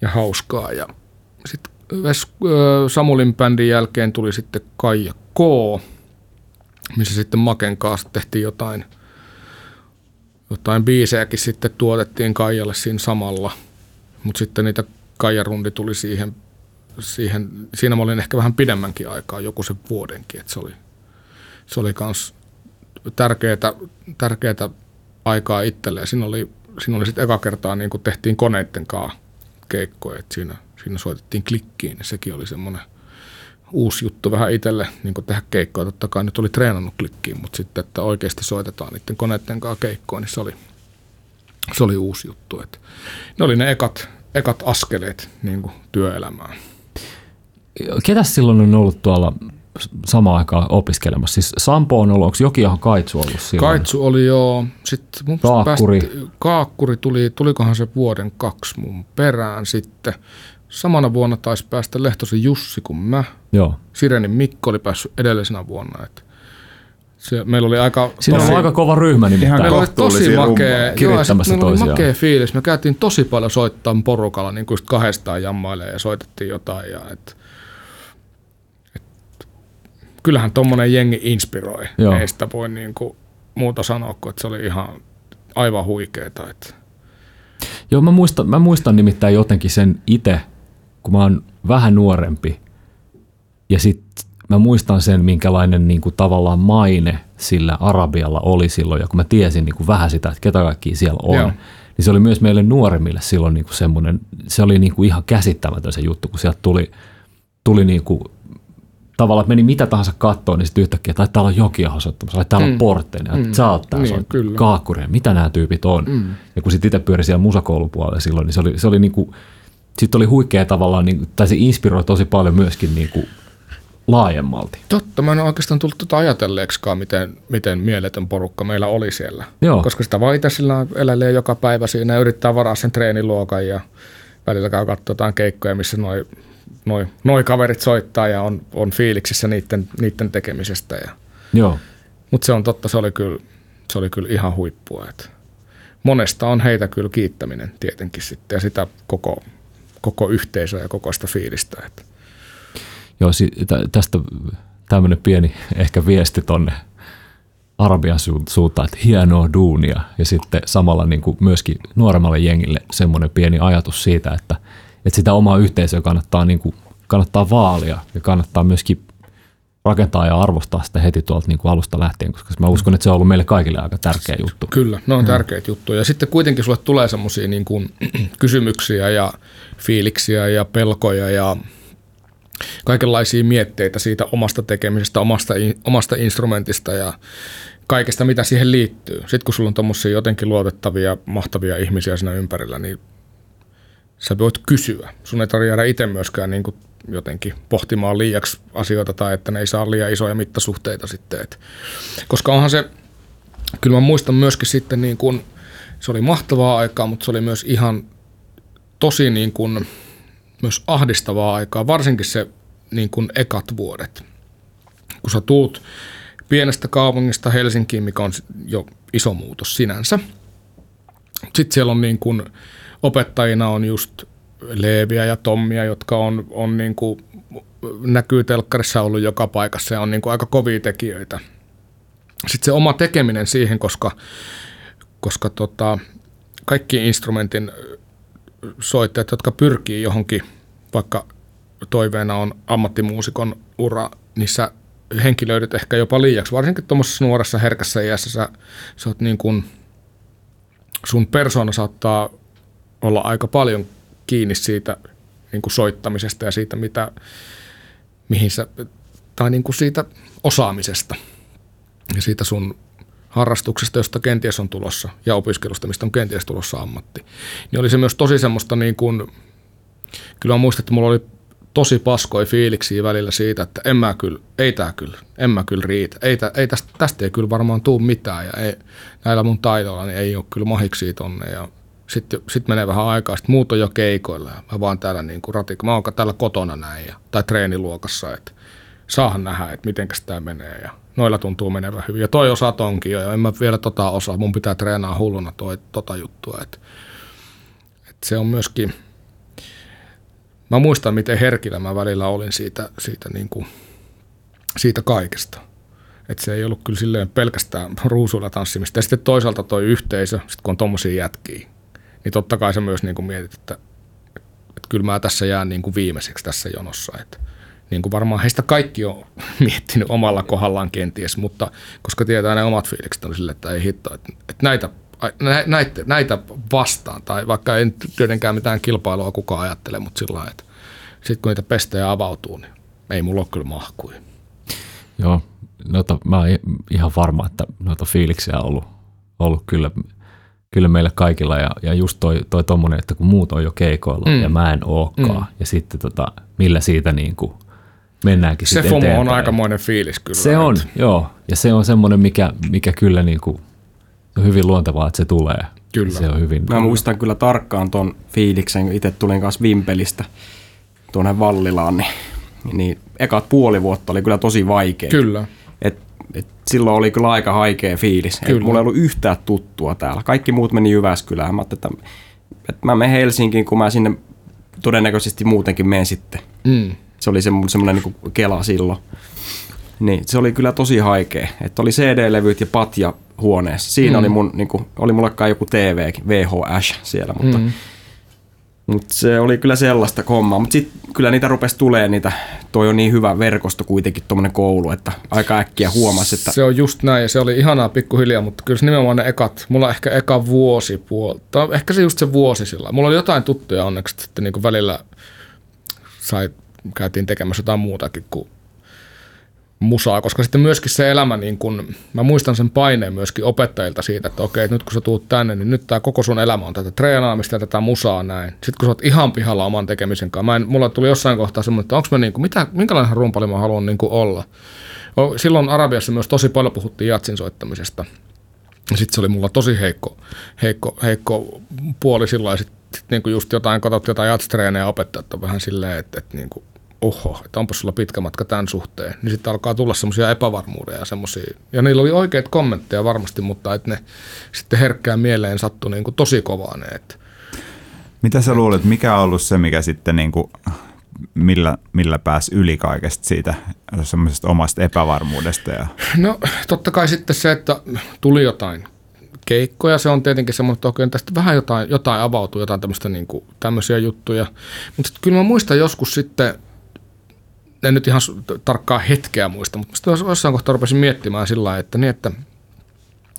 ja hauskaa. Ja sitten Samulin bändin jälkeen tuli sitten Kaija K, missä sitten Maken kanssa tehtiin jotain, jotain biisejäkin sitten tuotettiin Kaijalle siinä samalla. Mutta sitten niitä Kaijarundi tuli siihen, siihen, siinä mä olin ehkä vähän pidemmänkin aikaa, joku sen vuodenkin, että se oli, se oli kans tärkeää, tärkeää aikaa itselleen. Siinä oli, siinä oli sitten eka kertaa niin kun tehtiin koneiden kanssa keikkoja, että siinä, siinä soitettiin klikkiin. Sekin oli semmoinen uusi juttu vähän itselle niin tehdä keikkoja. Totta kai nyt oli treenannut klikkiin, mutta sitten, että oikeasti soitetaan niiden koneiden kanssa keikkoja, niin se oli, se oli uusi juttu. Että ne oli ne ekat, ekat askeleet niin kuin työelämään. Ketäs silloin on ollut tuolla samaan aikaan opiskelemassa? Siis Sampo on ollut, onko Jokiahan Kaitsu ollut silloin? Kaitsu oli jo, sitten mun Kaakkuri. Päästi, kaakkuri tuli, tulikohan se vuoden kaksi mun perään sitten. Samana vuonna taisi päästä Lehtosen Jussi kuin mä. Joo. Sirenin Mikko oli päässyt edellisenä vuonna. Että se, meillä oli aika... Siinä tosi, on aika kova ryhmä nimittäin. meillä oli tosi makea, joo, meillä oli makea fiilis. Me käytiin tosi paljon soittaa porukalla, niin kuin just kahdestaan jammailemaan ja soitettiin jotain. Ja et, kyllähän tommonen jengi inspiroi. Joo. Ei sitä voi niin kuin muuta sanoa, kuin että se oli ihan aivan huikeeta. Että Joo, mä muistan, mä muistan nimittäin jotenkin sen itse, kun mä oon vähän nuorempi. Ja sitten mä muistan sen, minkälainen niin kuin, tavallaan maine sillä Arabialla oli silloin. Ja kun mä tiesin niin kuin, vähän sitä, että ketä kaikki siellä on. Joo. Niin se oli myös meille nuoremmille silloin niin kuin semmoinen, se oli niin kuin ihan käsittämätön se juttu, kun sieltä tuli, tuli niin kuin, tavallaan, että meni mitä tahansa kattoon, niin sitten yhtäkkiä, että ai, täällä on jokia osoittamassa, ai, täällä on mm. portteja, että sä oot tää Niin, kaakkuria, mitä nämä tyypit on. Mm. Ja kun sitten itse pyöri siellä musakoulupuolella silloin, niin se oli, se oli niin kuin, sitten oli huikea tavallaan, niin, kuin- tai se inspiroi tosi paljon myöskin niin kuin laajemmalti. Totta, mä en ole oikeastaan tullut tota ajatelleeksikaan, miten, miten mieletön porukka meillä oli siellä. Joo. Koska sitä vaan itse sillä eläilee joka päivä siinä ja yrittää varaa sen treeniluokan ja välillä käy katsoa jotain keikkoja, missä noi, noi, noi kaverit soittaa ja on, on fiiliksissä niiden, niiden tekemisestä. Ja, Joo. mutta se on totta, se oli kyllä, se oli kyllä ihan huippua. Et monesta on heitä kyllä kiittäminen tietenkin sitten ja sitä koko, koko yhteisöä ja koko sitä fiilistä. Että Joo, si- tä- tästä tämmöinen pieni ehkä viesti tonne Arabian su- suuntaan, että hienoa duunia. Ja sitten samalla niin kuin myöskin nuoremmalle jengille semmoinen pieni ajatus siitä, että, että sitä omaa yhteisöä kannattaa, niin kuin, kannattaa vaalia ja kannattaa myöskin rakentaa ja arvostaa sitä heti tuolta niin kuin alusta lähtien, koska mä uskon, että se on ollut meille kaikille aika tärkeä juttu. Kyllä, ne on mm. tärkeitä juttuja. Ja sitten kuitenkin sulle tulee semmoisia niin kuin, (clears throat) kysymyksiä ja fiiliksiä ja pelkoja ja kaikenlaisia mietteitä siitä omasta tekemisestä, omasta, omasta instrumentista ja kaikesta, mitä siihen liittyy. Sitten kun sulla on tuommoisia jotenkin luotettavia, mahtavia ihmisiä siinä ympärillä, niin sä voit kysyä. Sun ei tarvitse jäädä itse myöskään niin kuin jotenkin pohtimaan liiaksi asioita tai että ne ei saa liian isoja mittasuhteita sitten. Et, koska onhan se, kyllä mä muistan myöskin sitten niin kuin, se oli mahtavaa aikaa, mutta se oli myös ihan tosi niin kuin, myös ahdistavaa aikaa, varsinkin se niin kuin ekat vuodet. Kun sä tuut pienestä kaupungista Helsinkiin, mikä on jo iso muutos sinänsä. Sitten siellä on niin kuin, opettajina on just Leeviä ja Tommia, jotka on, on niin kuin, näkyy telkkarissa ollut joka paikassa ja on niin kuin aika kovia tekijöitä. Sitten se oma tekeminen siihen, koska, koska tota, kaikki instrumentin soittajat, jotka pyrkii johonkin, vaikka toiveena on ammattimuusikon ura, niin sä henkilöidyt ehkä jopa liiaksi. Varsinkin tuommoisessa nuoressa herkässä iässä sä, sä oot niin kuin, sun persoona saattaa olla aika paljon kiinni siitä niin kuin soittamisesta ja siitä, mitä, mihin sä, tai niin kuin siitä osaamisesta ja siitä sun harrastuksesta, josta kenties on tulossa, ja opiskelusta, mistä on kenties tulossa ammatti. Niin oli se myös tosi semmoista niin kuin, kyllä mä muistan, että mulla oli tosi paskoi fiiliksiä välillä siitä, että en mä kyllä, ei tää kyllä, en mä kyllä riitä. Ei, ei tästä, tästä ei kyllä varmaan tuu mitään ja ei, näillä mun taidoilla niin ei ole kyllä mahiksi tonne ja sitten sit menee vähän aikaa, sitten muut on jo keikoilla mä vaan täällä niin kuin ratik, mä oon täällä kotona näin ja, tai treeniluokassa, että saahan nähdä, että miten tämä menee ja noilla tuntuu menevän hyvin. Ja toi osa tonkin jo ja en mä vielä tota osaa, mun pitää treenaa hulluna toi, tota juttua, että, että se on myöskin, mä muistan miten herkillä mä välillä olin siitä, siitä, niin kuin, siitä kaikesta. Että se ei ollut kyllä silleen pelkästään ruusuilla tanssimista. Ja sitten toisaalta toi yhteisö, sit kun on tommosia jätkiä, niin totta kai sä myös niin kuin mietit, että, että kyllä mä tässä jään niin kuin viimeiseksi tässä jonossa. Että, niin kuin varmaan heistä kaikki on (laughs) miettinyt omalla kohdallaan kenties, mutta koska tietää ne omat fiilikset on sille, että ei hitto, että, että näitä, näitä, näitä vastaan, tai vaikka ei tietenkään mitään kilpailua kukaan ajattele, mutta sillä lailla, että sitten kun niitä pestejä avautuu, niin ei mulla ole kyllä mahkuja. Joo, noita, mä oon ihan varma, että noita fiiliksiä on ollut, ollut kyllä kyllä meillä kaikilla ja, ja just toi, toi tommonen, että kun muut on jo keikoilla mm. ja mä en ookaan mm. ja sitten tota, millä siitä niin kuin mennäänkin Se FOMO eteenpäin. on aikamoinen fiilis kyllä. Se on, että. joo. Ja se on semmoinen, mikä, mikä kyllä niin kuin, on hyvin luontevaa, että se tulee. Kyllä. Se on hyvin. Mä muistan kyllä tarkkaan ton fiiliksen, kun itse tulin kanssa Vimpelistä tuonne Vallilaan, niin, niin ekat puoli vuotta oli kyllä tosi vaikea. Kyllä. Et silloin oli kyllä aika haikea fiilis. Kyllä. Et mulla ei ollut yhtään tuttua täällä. Kaikki muut meni Jyväskylään. Mä että, että mä menen Helsinkiin, kun mä sinne todennäköisesti muutenkin menen sitten. Mm. Se oli semmoinen niin kela silloin. Niin, se oli kyllä tosi haikea. Että oli CD-levyt ja patja huoneessa. Siinä mm. oli, mun, niin kuin, oli mullakaan joku TV, VHS siellä, mutta mm. Mutta se oli kyllä sellaista hommaa. Mutta sitten kyllä niitä rupesi tulee niitä, toi on niin hyvä verkosto kuitenkin tuommoinen koulu, että aika äkkiä huomasi, että... Se on just näin ja se oli ihanaa pikkuhiljaa, mutta kyllä se nimenomaan ne ekat, mulla ehkä eka vuosi puolta, ehkä se just se vuosi sillä. Mulla oli jotain tuttuja onneksi sitten niin kuin välillä sai, käytiin tekemässä jotain muutakin kuin musaa, koska sitten myöskin se elämä, niin kun, mä muistan sen paineen myöskin opettajilta siitä, että okei, nyt kun sä tuut tänne, niin nyt tämä koko sun elämä on tätä treenaamista ja tätä musaa näin. Sitten kun sä oot ihan pihalla oman tekemisen kanssa, mä en, mulla tuli jossain kohtaa semmoinen, että onko mä niin kuin, mitä, minkälainen rumpali mä haluan niin olla. Silloin Arabiassa myös tosi paljon puhuttiin jatsin soittamisesta. Sitten se oli mulla tosi heikko, heikko, heikko puoli sillä sitten sit niin just jotain, katsot jotain jatstreenejä opettajat on vähän silleen, että, että niin kuin, oho, että onpa sulla pitkä matka tämän suhteen, niin sitten alkaa tulla semmoisia epävarmuuden ja semmoisia, ja niillä oli oikeat kommentteja varmasti, mutta että ne sitten herkkään mieleen sattui niin kuin tosi kovaa ne, että mitä sä luulet, mikä on ollut se, mikä sitten niin kuin, millä, millä pääsi yli kaikesta siitä semmoisesta omasta epävarmuudesta? Ja... No totta kai sitten se, että tuli jotain keikkoja, se on tietenkin semmoinen, että okei, tästä vähän jotain, jotain avautuu, jotain tämmöistä, niin kuin, tämmöisiä juttuja. Mutta kyllä mä muistan joskus sitten en nyt ihan tarkkaa hetkeä muista, mutta sitten jossain kohtaa rupesin miettimään sillä että, niin, että,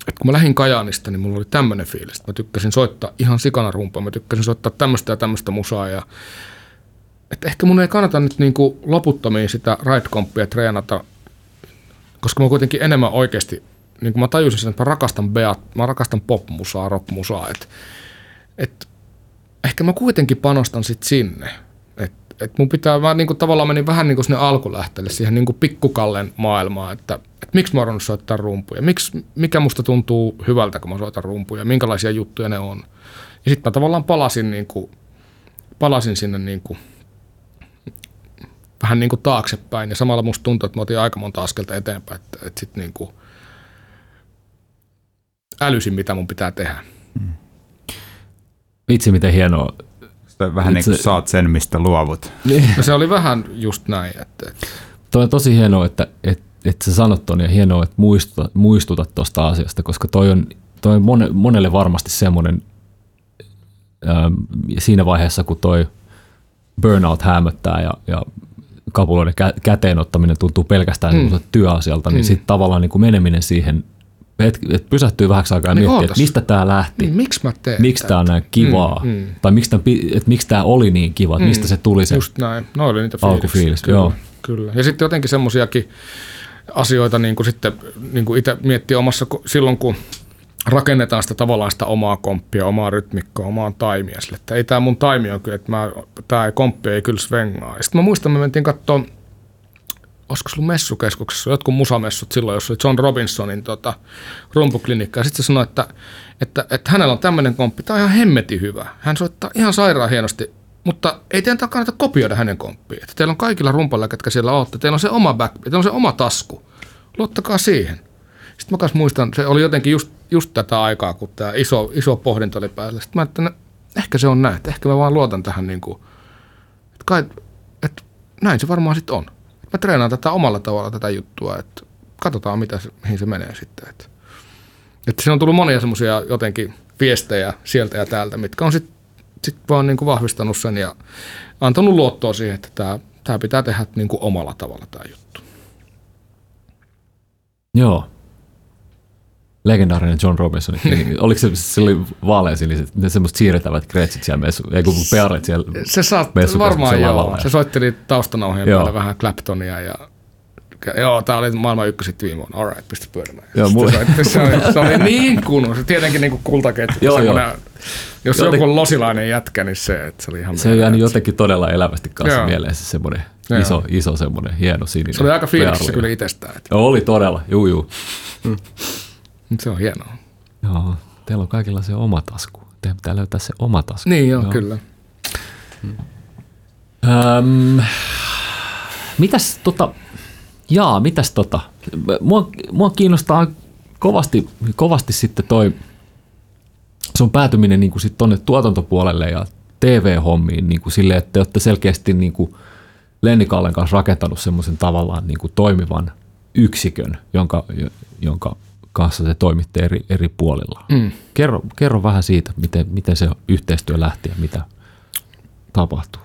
että kun mä lähdin Kajaanista, niin mulla oli tämmöinen fiilis, että mä tykkäsin soittaa ihan sikana rumpaa, mä tykkäsin soittaa tämmöistä ja tämmöistä musaa ja että ehkä mun ei kannata nyt niin kuin loputtomiin sitä ride treenata, koska mä kuitenkin enemmän oikeasti, niin kuin mä tajusin sen, että mä rakastan beat, mä rakastan popmusaa, rockmusaa, että, että ehkä mä kuitenkin panostan sit sinne. Et mun pitää vaan niin kuin, tavallaan meni vähän niin kuin sinne alkulähteelle, siihen niin kuin pikkukallen maailmaan, että, että miksi mä oon soittaa rumpuja, miksi, mikä musta tuntuu hyvältä, kun mä soitan rumpuja, minkälaisia juttuja ne on. Ja sitten mä tavallaan palasin, niin kuin, palasin sinne niin kuin, vähän niin kuin taaksepäin ja samalla musta tuntuu, että mä otin aika monta askelta eteenpäin, että, että sitten niin kuin älysin, mitä mun pitää tehdä. Mm. Vitsi, miten hienoa. Sitä vähän Itse... niin kuin saat sen, mistä luovut. No se oli vähän just näin. Että, että. Toi on tosi hienoa, että, että, että sä sanot ton ja hienoa, että muistutat, muistutat tuosta asiasta, koska toi on, toi on monelle varmasti semmoinen ähm, siinä vaiheessa, kun toi burnout hämöttää ja, ja kapuloiden kä- käteen ottaminen tuntuu pelkästään mm. työasialta, niin mm. sitten tavallaan niin kuin meneminen siihen et, et pysähtyy vähäksi aikaa niin miettii, että mistä tämä lähti. Niin, miksi mä teen Miksi tämä on näin kivaa. Mm, mm. Tai miksi tämä, että miksi tämä oli niin kiva, mm. mistä se tuli se Just näin. No oli niitä alkufiilis. Kyllä, joo. kyllä. Ja sitten jotenkin semmoisiakin asioita niin kuin sitten niin kuin itse miettii omassa, silloin kun rakennetaan sitä tavallaan sitä omaa komppia, omaa rytmikkoa, omaa taimia sille, että ei tämä mun taimi on kyllä, että mä, tämä komppi ei kyllä svengaa. sitten mä muistan, me mentiin katsoa olisiko ollut messukeskuksessa, jotkut musamessut silloin, jos oli John Robinsonin tota, rumpuklinikka. Sitten se sanoi, että, että, että, hänellä on tämmöinen komppi, tämä on ihan hemmeti hyvä. Hän soittaa ihan sairaan hienosti, mutta ei teidän kannata kopioida hänen komppiin. Että teillä on kaikilla rumpalla, ketkä siellä olette, teillä on se oma back, teillä on se oma tasku. Luottakaa siihen. Sitten mä muistan, se oli jotenkin just, just tätä aikaa, kun tämä iso, iso pohdinta oli päällä. Sitten mä että ehkä se on näin, että ehkä mä vaan luotan tähän, niin kuin, että, kai, että näin se varmaan sitten on mä treenaan tätä omalla tavalla tätä juttua, että katsotaan mitä se, mihin se menee sitten. Että, että siinä on tullut monia semmoisia jotenkin viestejä sieltä ja täältä, mitkä on sitten sit vaan niin kuin vahvistanut sen ja antanut luottoa siihen, että tämä, tämä pitää tehdä niin kuin omalla tavalla tämä juttu. Joo, legendaarinen John Robinson. (laughs) Oliko se, se oli vaaleasiniset, ne semmoiset siirretävät kretsit siellä messu, ei kun pearet siellä Se saat, varmaan joo. Ja. Se soitteli taustanauheen päällä vähän Claptonia ja Joo, tämä oli maailman ykköset viime vuonna. All right, pistä pyörimään. Joo, mulle. Se, se, oli, se oli niin kunnon. Se tietenkin niin kultaketju. joo, joo. Jos Joten... joku on losilainen jätkä, niin se, että se oli ihan Se jäänyt jotenkin todella elävästi kanssa joo. mieleen se semmoinen iso, iso semmoinen hieno sininen. Se oli aika fiiliksissä kyllä itsestään. Että. Joo, oli todella, juu juu. Mm. Se on hienoa. Joo, teillä on kaikilla se oma tasku. Teidän pitää löytää se oma tasku. Niin joo, joo. kyllä. Öm, mitäs tota, jaa, mitäs tota, mua, mua kiinnostaa kovasti, kovasti sitten toi sun päätyminen niin kuin sit tonne tuotantopuolelle ja TV-hommiin niin kuin sille, että te olette selkeästi niin kuin Lenni Kallen kanssa rakentanut semmoisen tavallaan niin kuin toimivan yksikön, jonka, jonka kanssa te toimitte eri, eri puolilla. Mm. Kerro, kerro vähän siitä, miten, miten se yhteistyö lähti ja mitä tapahtuu.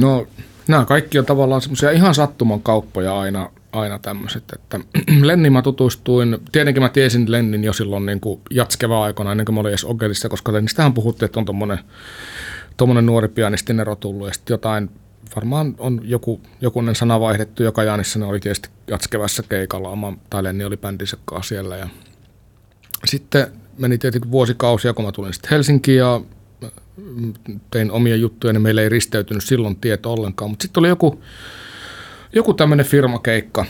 No nämä kaikki on tavallaan semmoisia ihan sattuman kauppoja aina, aina tämmöiset, että (clears throat) Lenni mä tutustuin, tietenkin mä tiesin Lennin jo silloin niin kuin jatskeva aikana ennen kuin mä olin edes Ogelissa, koska Lennistähän puhuttiin, että on tommonen, tommonen nuori pianistin ero tullut ja sitten jotain varmaan on joku, jokunen sana vaihdettu joka Jaanissa, ne oli tietysti jatskevässä keikalla, oma, tai Lenni oli bändinsä siellä. Ja sitten meni tietenkin vuosikausia, kun mä tulin sitten Helsinkiin ja tein omia juttuja, niin meillä ei risteytynyt silloin tieto ollenkaan. Mutta sitten oli joku, joku tämmöinen firmakeikka,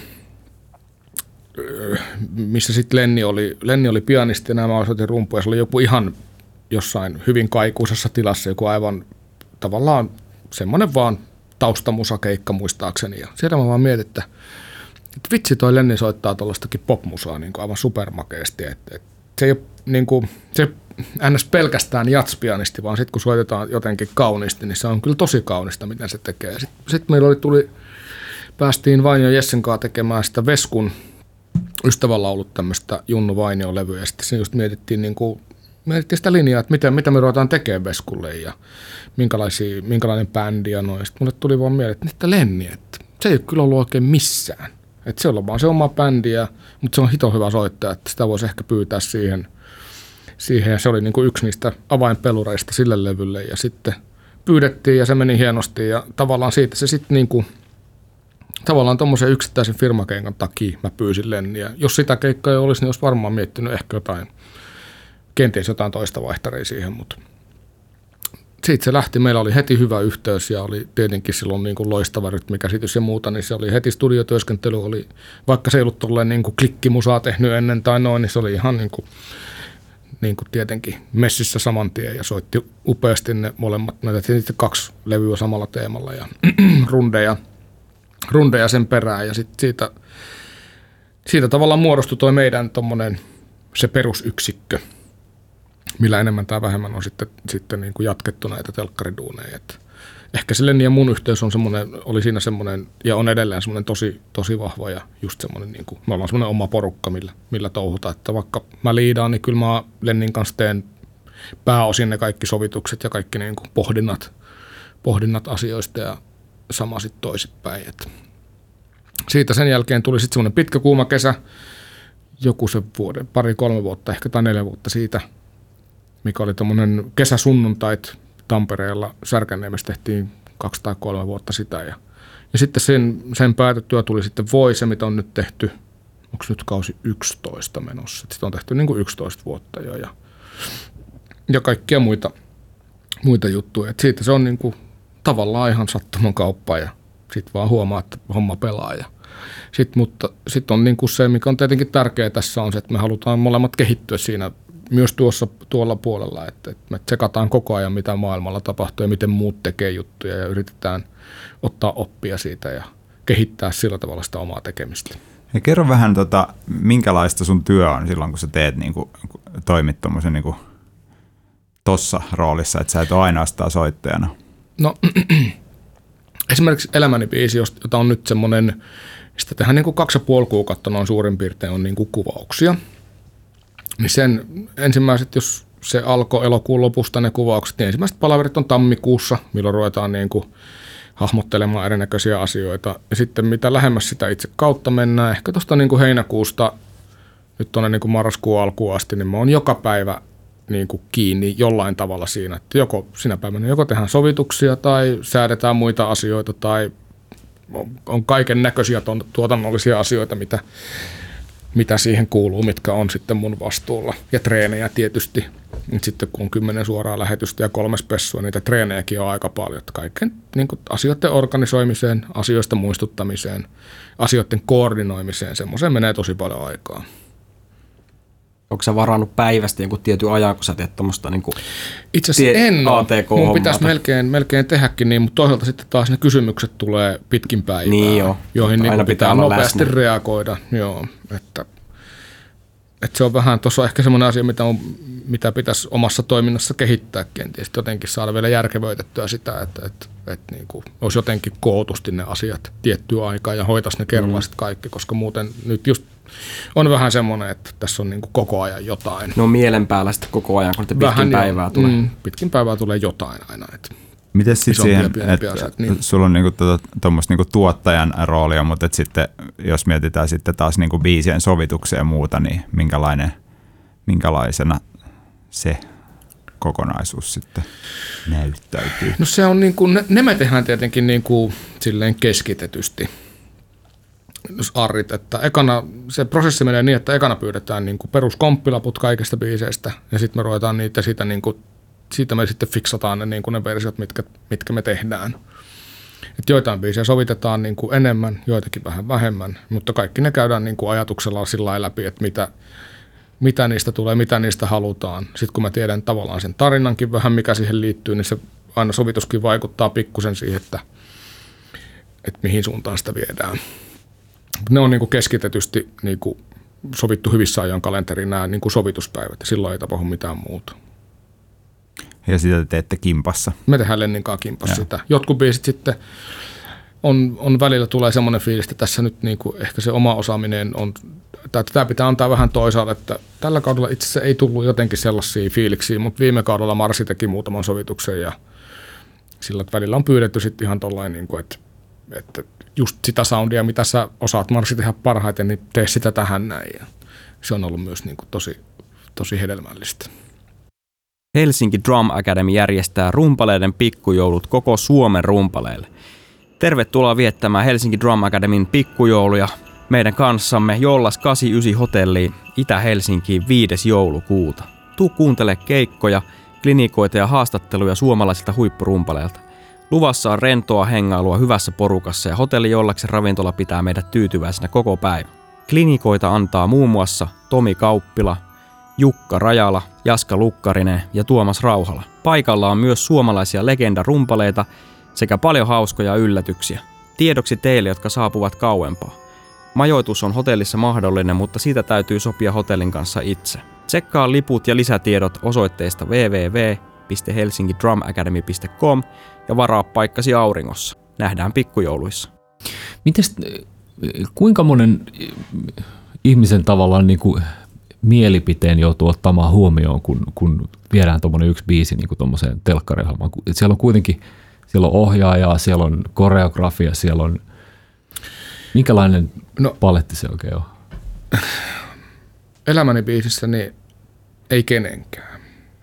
missä sitten Lenni oli, Lenni oli pianisti ja nämä osoitin rumpuja. Se oli joku ihan jossain hyvin kaikuisessa tilassa, joku aivan tavallaan semmoinen vaan taustamusakeikka muistaakseni. Ja siellä mä vaan mietin, että, että vitsi toi Lenni soittaa tuollaistakin popmusaa niin kuin aivan supermakeesti. Että, että se ei ole niin kuin, se ns. pelkästään jatspianisti, vaan sitten kun soitetaan jotenkin kauniisti, niin se on kyllä tosi kaunista, miten se tekee. Sitten sit meillä oli, tuli, päästiin Vainio Jessen kanssa tekemään sitä Veskun ollut tämmöistä Junnu Vainio levyä, ja sitten just mietittiin, niin kuin, mietittiin sitä linjaa, että mitä, mitä me ruvetaan tekemään Veskulle, ja minkälainen bändi ja noin. Sitten mulle tuli vaan mieleen, että, että Lenni, että se ei ole kyllä ollut oikein missään. Et se on vaan se oma bändi, ja, mutta se on hito hyvä soittaja, että sitä voisi ehkä pyytää siihen. siihen ja se oli niin kuin yksi niistä avainpelureista sille levylle ja sitten pyydettiin ja se meni hienosti ja tavallaan siitä se sitten niin kuin, tavallaan tuommoisen yksittäisen firmakeikan takia mä pyysin Lenniä. Jos sitä keikkaa ei olisi, niin olisi varmaan miettinyt ehkä jotain, kenties jotain toista vaihtaria siihen, mutta siitä se lähti. Meillä oli heti hyvä yhteys ja oli tietenkin silloin niin kuin loistava rytmikäsitys ja muuta, niin se oli heti studiotyöskentely, oli, vaikka se ei ollut tolleen niin kuin klikkimusaa tehnyt ennen tai noin, niin se oli ihan niin kuin, niin kuin tietenkin messissä saman tien ja soitti upeasti ne molemmat, näitä sitten kaksi levyä samalla teemalla ja (clears throat) rundeja, rundeja sen perään ja sitten siitä, siitä tavallaan muodostui toi meidän tommonen, se perusyksikkö, millä enemmän tai vähemmän on sitten, sitten niin kuin jatkettu näitä telkkariduuneja. Et ehkä se Lenni ja mun yhteys on semmoinen, oli siinä semmoinen, ja on edelleen semmoinen tosi, tosi vahva ja just semmoinen, niin kuin, me ollaan semmoinen oma porukka, millä, millä touhutaan. Että vaikka mä liidaan, niin kyllä mä Lennin kanssa teen pääosin ne kaikki sovitukset ja kaikki niin kuin pohdinnat, pohdinnat asioista ja sama sitten toisinpäin. Et siitä sen jälkeen tuli sitten semmoinen pitkä kuuma kesä, joku se vuoden, pari, kolme vuotta ehkä tai neljä vuotta siitä – mikä oli tuommoinen kesäsunnuntait Tampereella. Särkänniemessä tehtiin kaksi tai kolme vuotta sitä. Ja, ja sitten sen, sen päätettyä tuli sitten Voise, mitä on nyt tehty, onko nyt kausi 11 menossa. Sitä on tehty niin kuin 11 vuotta jo ja, ja kaikkia muita, muita juttuja. Et siitä se on niin kuin tavallaan ihan sattuman kauppa ja sitten vaan huomaa, että homma pelaa. Ja sit, mutta sitten on niin kuin se, mikä on tietenkin tärkeää tässä on se, että me halutaan molemmat kehittyä siinä myös tuossa, tuolla puolella, että, että me tsekataan koko ajan, mitä maailmalla tapahtuu ja miten muut tekee juttuja ja yritetään ottaa oppia siitä ja kehittää sillä tavalla sitä omaa tekemistä. Ja kerro vähän, tota, minkälaista sun työ on silloin, kun sä teet, niin kuin, toimit tuommoisen niin tossa roolissa, että sä et ole ainoastaan soittajana? No (clears throat) esimerkiksi Elämäni biisi, jota on nyt semmoinen, sitä tehdään niin kuin kaksi ja puoli kuukautta noin suurin piirtein on niin kuin kuvauksia – niin sen ensimmäiset, jos se alkoi elokuun lopusta ne kuvaukset, niin ensimmäiset palaverit on tammikuussa, milloin ruvetaan niin kuin hahmottelemaan erinäköisiä asioita. Ja sitten mitä lähemmäs sitä itse kautta mennään, ehkä tuosta niin kuin heinäkuusta nyt tuonne niin kuin marraskuun alkuun asti, niin mä oon joka päivä niin kuin kiinni jollain tavalla siinä, että joko sinä päivänä joko tehdään sovituksia tai säädetään muita asioita tai on kaiken näköisiä tuotannollisia asioita, mitä mitä siihen kuuluu, mitkä on sitten mun vastuulla. Ja treenejä tietysti. Nyt sitten kun on kymmenen suoraa lähetystä ja kolme spessua, niitä treenejäkin on aika paljon. Kaiken niin asioiden organisoimiseen, asioista muistuttamiseen, asioiden koordinoimiseen, semmoiseen menee tosi paljon aikaa. Onko sä varannut päivästä jonkun tietyn ajan, kun sä teet tuommoista niin Itse asiassa tie- en ole. Mun pitäisi melkein, melkein tehdäkin niin, mutta toisaalta sitten taas ne kysymykset tulee pitkin päivää, niin jo. joihin niin pitää, pitää nopeasti läsnä. reagoida. Joo, että, että se on vähän, tuossa ehkä semmoinen asia, mitä, on, mitä pitäisi omassa toiminnassa kehittää kenties, jotenkin saada vielä järkevöitettyä sitä, että, että, että niin kuin olisi jotenkin kootusti ne asiat tiettyä aikaa ja hoitaisi ne kerralla mm. kaikki, koska muuten nyt just on vähän semmoinen, että tässä on niin kuin koko ajan jotain. No mielen päällä sitten koko ajan, kun pitkin vähän päivää tulee. Mm, pitkin päivää tulee jotain aina. Että Miten sitten siihen, että asiat, niin. sulla on niinku tuommoista niinku tuottajan roolia, mutta et sitten jos mietitään sitten taas niinku biisien sovituksia ja muuta, niin minkälainen, minkälaisena se kokonaisuus sitten näyttäytyy? No se on niin kuin, ne, ne me tehdään tietenkin niin kuin silleen keskitetysti arrit, että ekana, se prosessi menee niin, että ekana pyydetään niin kuin peruskomppilaput kaikista biiseistä ja sitten me ruvetaan niitä siitä, niin kuin, siitä me sitten fiksataan ne, niin kuin ne versiot, mitkä, mitkä me tehdään. Et joitain biisejä sovitetaan niin kuin enemmän, joitakin vähän vähemmän, mutta kaikki ne käydään niin kuin ajatuksella sillä läpi, että mitä, mitä niistä tulee, mitä niistä halutaan. Sitten kun mä tiedän tavallaan sen tarinankin vähän, mikä siihen liittyy, niin se aina sovituskin vaikuttaa pikkusen siihen, että, että mihin suuntaan sitä viedään ne on niin kuin keskitetysti niin kuin sovittu hyvissä ajan kalenteriin nämä niin kuin sovituspäivät ja silloin ei tapahdu mitään muuta. Ja sitä te teette kimpassa? Me tehdään Lenninkaan kimpassa sitä. Jotkut biisit sitten on, on välillä tulee semmoinen fiilis, että tässä nyt niin kuin ehkä se oma osaaminen on, tai tämä pitää antaa vähän toisaalta, että tällä kaudella itse asiassa ei tullut jotenkin sellaisia fiiliksiä, mutta viime kaudella Marsi teki muutaman sovituksen ja sillä välillä on pyydetty sitten ihan tollain, niin kuin, että, että just sitä soundia, mitä sä osaat marssi tehdä parhaiten, niin tee sitä tähän näin. Ja se on ollut myös niin kuin tosi, tosi hedelmällistä. Helsinki Drum Academy järjestää rumpaleiden pikkujoulut koko Suomen rumpaleille. Tervetuloa viettämään Helsinki Drum Academyn pikkujouluja meidän kanssamme Jollas 89 hotelliin Itä-Helsinkiin 5. joulukuuta. Tuu kuuntele keikkoja, klinikoita ja haastatteluja suomalaisilta huippurumpaleilta. Luvassa on rentoa hengailua hyvässä porukassa ja hotelli Jollaksen ravintola pitää meidät tyytyväisenä koko päivä. Klinikoita antaa muun muassa Tomi Kauppila, Jukka Rajala, Jaska Lukkarinen ja Tuomas Rauhala. Paikalla on myös suomalaisia legendarumpaleita sekä paljon hauskoja yllätyksiä. Tiedoksi teille, jotka saapuvat kauempaa. Majoitus on hotellissa mahdollinen, mutta siitä täytyy sopia hotellin kanssa itse. Tsekkaa liput ja lisätiedot osoitteesta www.helsingidrumacademy.com ja varaa paikkasi auringossa. Nähdään pikkujouluissa. Mites, kuinka monen ihmisen tavallaan niin kuin mielipiteen joutuu ottamaan huomioon, kun, kun viedään tuommoinen yksi biisi niin tuommoiseen telkkariohjelmaan? Siellä on kuitenkin siellä on ohjaaja, siellä on koreografia, siellä on... Minkälainen no, paletti se oikein on? Elämäni biisissä niin ei kenenkään.